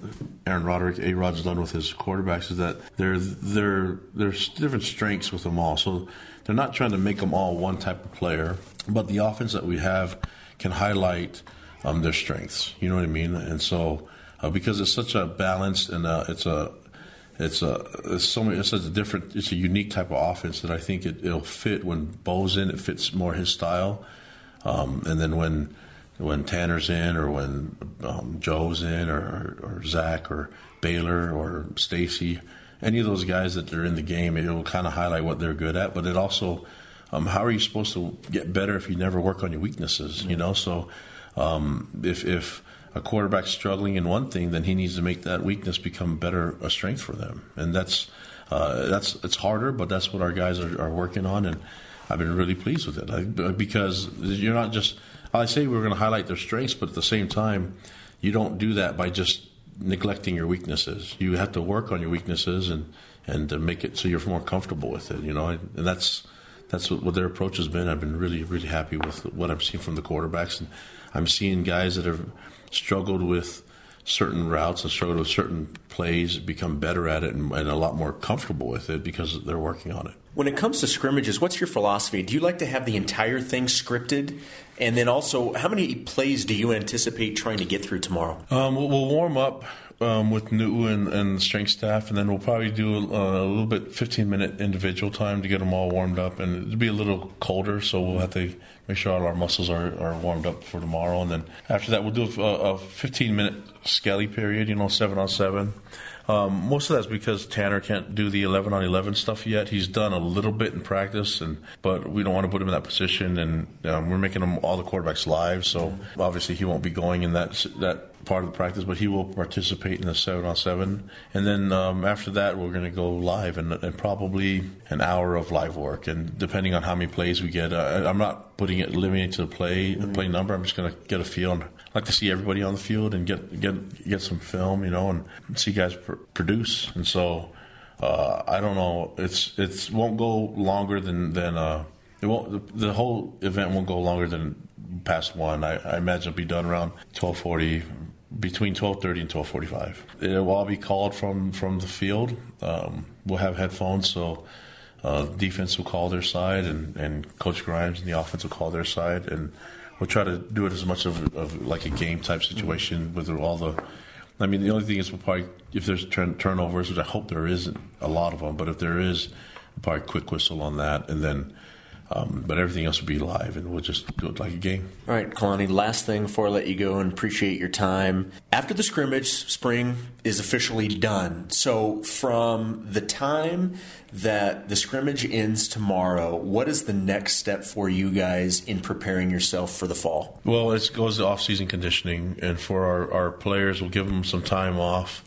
Aaron Roderick, A Rod's done with his quarterbacks is that there there there's different strengths with them all. So they're not trying to make them all one type of player, but the offense that we have can highlight um, their strengths. You know what I mean? And so uh, because it's such a balanced and uh, it's a it's a it's so many, it's such a different it's a unique type of offense that I think it, it'll fit when Beau's in it fits more his style, um, and then when when Tanner's in or when um, Joe's in or, or, or Zach or Baylor or Stacy, any of those guys that are in the game, it will kind of highlight what they're good at. But it also, um, how are you supposed to get better if you never work on your weaknesses? You know, so um, if if a quarterback's struggling in one thing, then he needs to make that weakness become better a strength for them, and that's uh, that's it's harder, but that's what our guys are, are working on, and I've been really pleased with it I, because you're not just. I say we're going to highlight their strengths, but at the same time, you don't do that by just neglecting your weaknesses. You have to work on your weaknesses and and to make it so you're more comfortable with it. You know, and that's that's what, what their approach has been. I've been really, really happy with what I've seen from the quarterbacks, and I'm seeing guys that have struggled with certain routes and struggled with certain plays become better at it and, and a lot more comfortable with it because they're working on it.
When it comes to scrimmages, what's your philosophy? Do you like to have the entire thing scripted? And then also, how many plays do you anticipate trying to get through tomorrow?
Um, we'll, we'll warm up um, with New and, and strength staff, and then we'll probably do a, a, little bit 15 minute individual time to get them all warmed up. And it'll be a little colder, so we'll have to make sure all our muscles are, are warmed up for tomorrow. And then after that, we'll do a, a 15 minute skelly period, you know, seven on seven. Um, most of that's because Tanner can't do the 11 on 11 stuff yet. He's done a little bit in practice, and but we don't want to put him in that position, and um, we're making him all the quarterbacks live. So obviously he won't be going in that that part of the practice, but he will participate in the seven on seven. And then um, after that, we're going to go live and, and, probably an hour of live work. And depending on how many plays we get, uh, I'm not putting it limited to the play the play number. I'm just going to get a feel. And I like to see everybody on the field and get get get some film, you know, and see guys pr- produce. And so uh, I don't know. It's it's won't go longer than than. Uh, it won't. The, the whole event won't go longer than past one. I, I imagine it'll be done around 1240, between 12:30 and 12:45. It will all be called from from the field. Um, we'll have headphones, so uh, defense will call their side, and, and Coach Grimes and the offense will call their side, and we'll try to do it as much of, of like a game type situation with all the. I mean, the only thing is we'll probably if there's turn, turnovers, which I hope there isn't a lot of them, but if there is, probably quick whistle on that, and then um, but everything else will be live, and we'll just do it like a game.
All right, Kalani. Last thing before I let you go, and appreciate your time. After the scrimmage, spring is officially done. So, from the time that the scrimmage ends tomorrow, what is the next step for you guys in preparing yourself for the fall?
Well, it goes to off-season conditioning, and for our, our players, we'll give them some time off.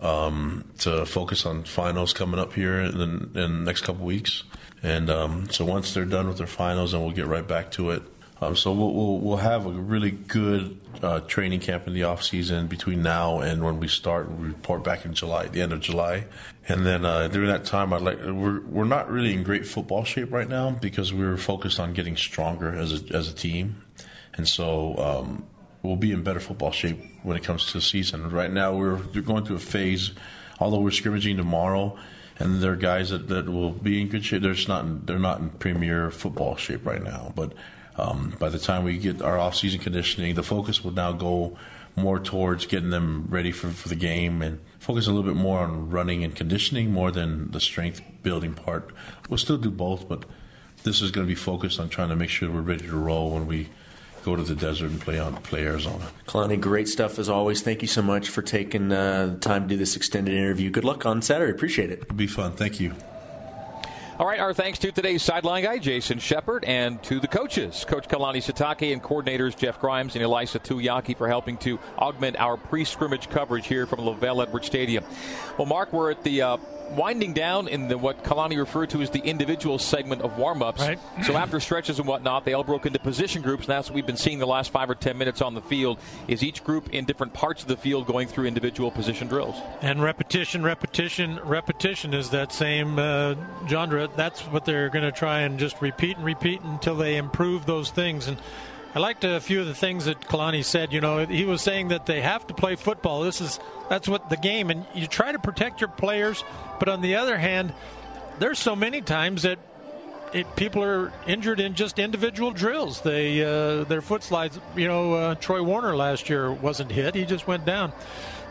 Um, to focus on finals coming up here in the, in the next couple weeks. And um, so once they're done with their finals, and we'll get right back to it. Um, so we'll, we'll, we'll have a really good uh, training camp in the off season between now and when we start. We report back in July, the end of July, and then uh, during that time, I'd like we're we're not really in great football shape right now because we're focused on getting stronger as a as a team, and so um, we'll be in better football shape when it comes to the season. Right now, we're, we're going through a phase. Although we're scrimmaging tomorrow, and they're guys that, that will be in good shape. They're just not they're not in premier football shape right now. But um, by the time we get our off-season conditioning, the focus will now go more towards getting them ready for, for the game and focus a little bit more on running and conditioning more than the strength building part. We'll still do both, but this is going to be focused on trying to make sure we're ready to roll when we go to the desert and play on play Arizona.
Kalani, great stuff as always. Thank you so much for taking uh, the time to do this extended interview. Good luck on Saturday. Appreciate it.
It'll be fun. Thank you.
All right, our thanks to today's sideline guy, Jason Shepard, and to the coaches, Coach Kalani Sitake and coordinators Jeff Grimes and Ilaisa Tuiaki for helping to augment our pre-scrimmage coverage here from LaVell Edwards Stadium. Well, Mark, we're at the uh, winding down in the, what Kalani referred to as the individual segment of warm-ups.
Right.
So after stretches and whatnot, they all broke into position groups, and that's what we've been seeing the last five or ten minutes on the field. Is each group in different parts of the field going through individual position drills?
And repetition, repetition, repetition is that same uh, genre. That's what they're going to try and just repeat and repeat until they improve those things. And I liked a few of the things that Kalani said. You know, he was saying that they have to play football. This is that's what the game, and you try to protect your players. But on the other hand, there's so many times that it, people are injured in just individual drills. They uh, their foot slides. You know, uh, Troy Warner last year wasn't hit; he just went down.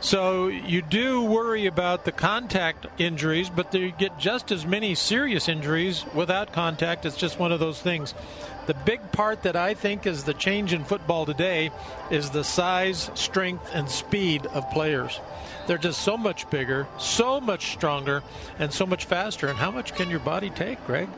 So you do worry about the contact injuries, but you get just as many serious injuries without contact. It's just one of those things. The big part that I think is the change in football today is the size, strength, and speed of players. They're just so much bigger, so much stronger, and so much faster. And how much can your body take, Greg?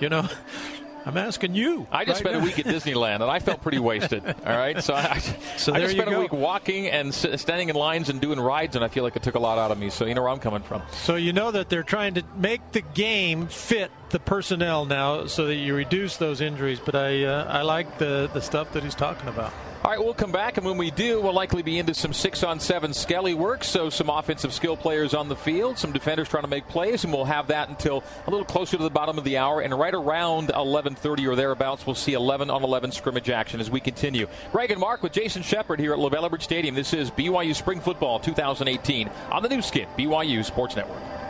You know, I'm asking you.
I just
right
spent
now.
a week at Disneyland and I felt pretty wasted. All right, so I,
So
I just spent a week walking and standing in lines and doing rides, and I feel like it took a lot out of me. So you know where I'm coming from.
So you know that they're trying to make the game fit the personnel now, so that you reduce those injuries. But I uh, I like the the stuff that he's talking about.
All right, we'll come back, and when we do, we'll likely be into some six on seven skelly work. So some offensive skill players on the field, some defenders trying to make plays, and we'll have that until a little closer to the bottom of the hour. And right around 11:30 or thereabouts, we'll see 11 on 11 scrimmage action as we continue. Greg and Mark with Jason Shepard here at LaVell Edwards Stadium. This is BYU Spring Football 2018 on the Nu Skin BYU Sports Network.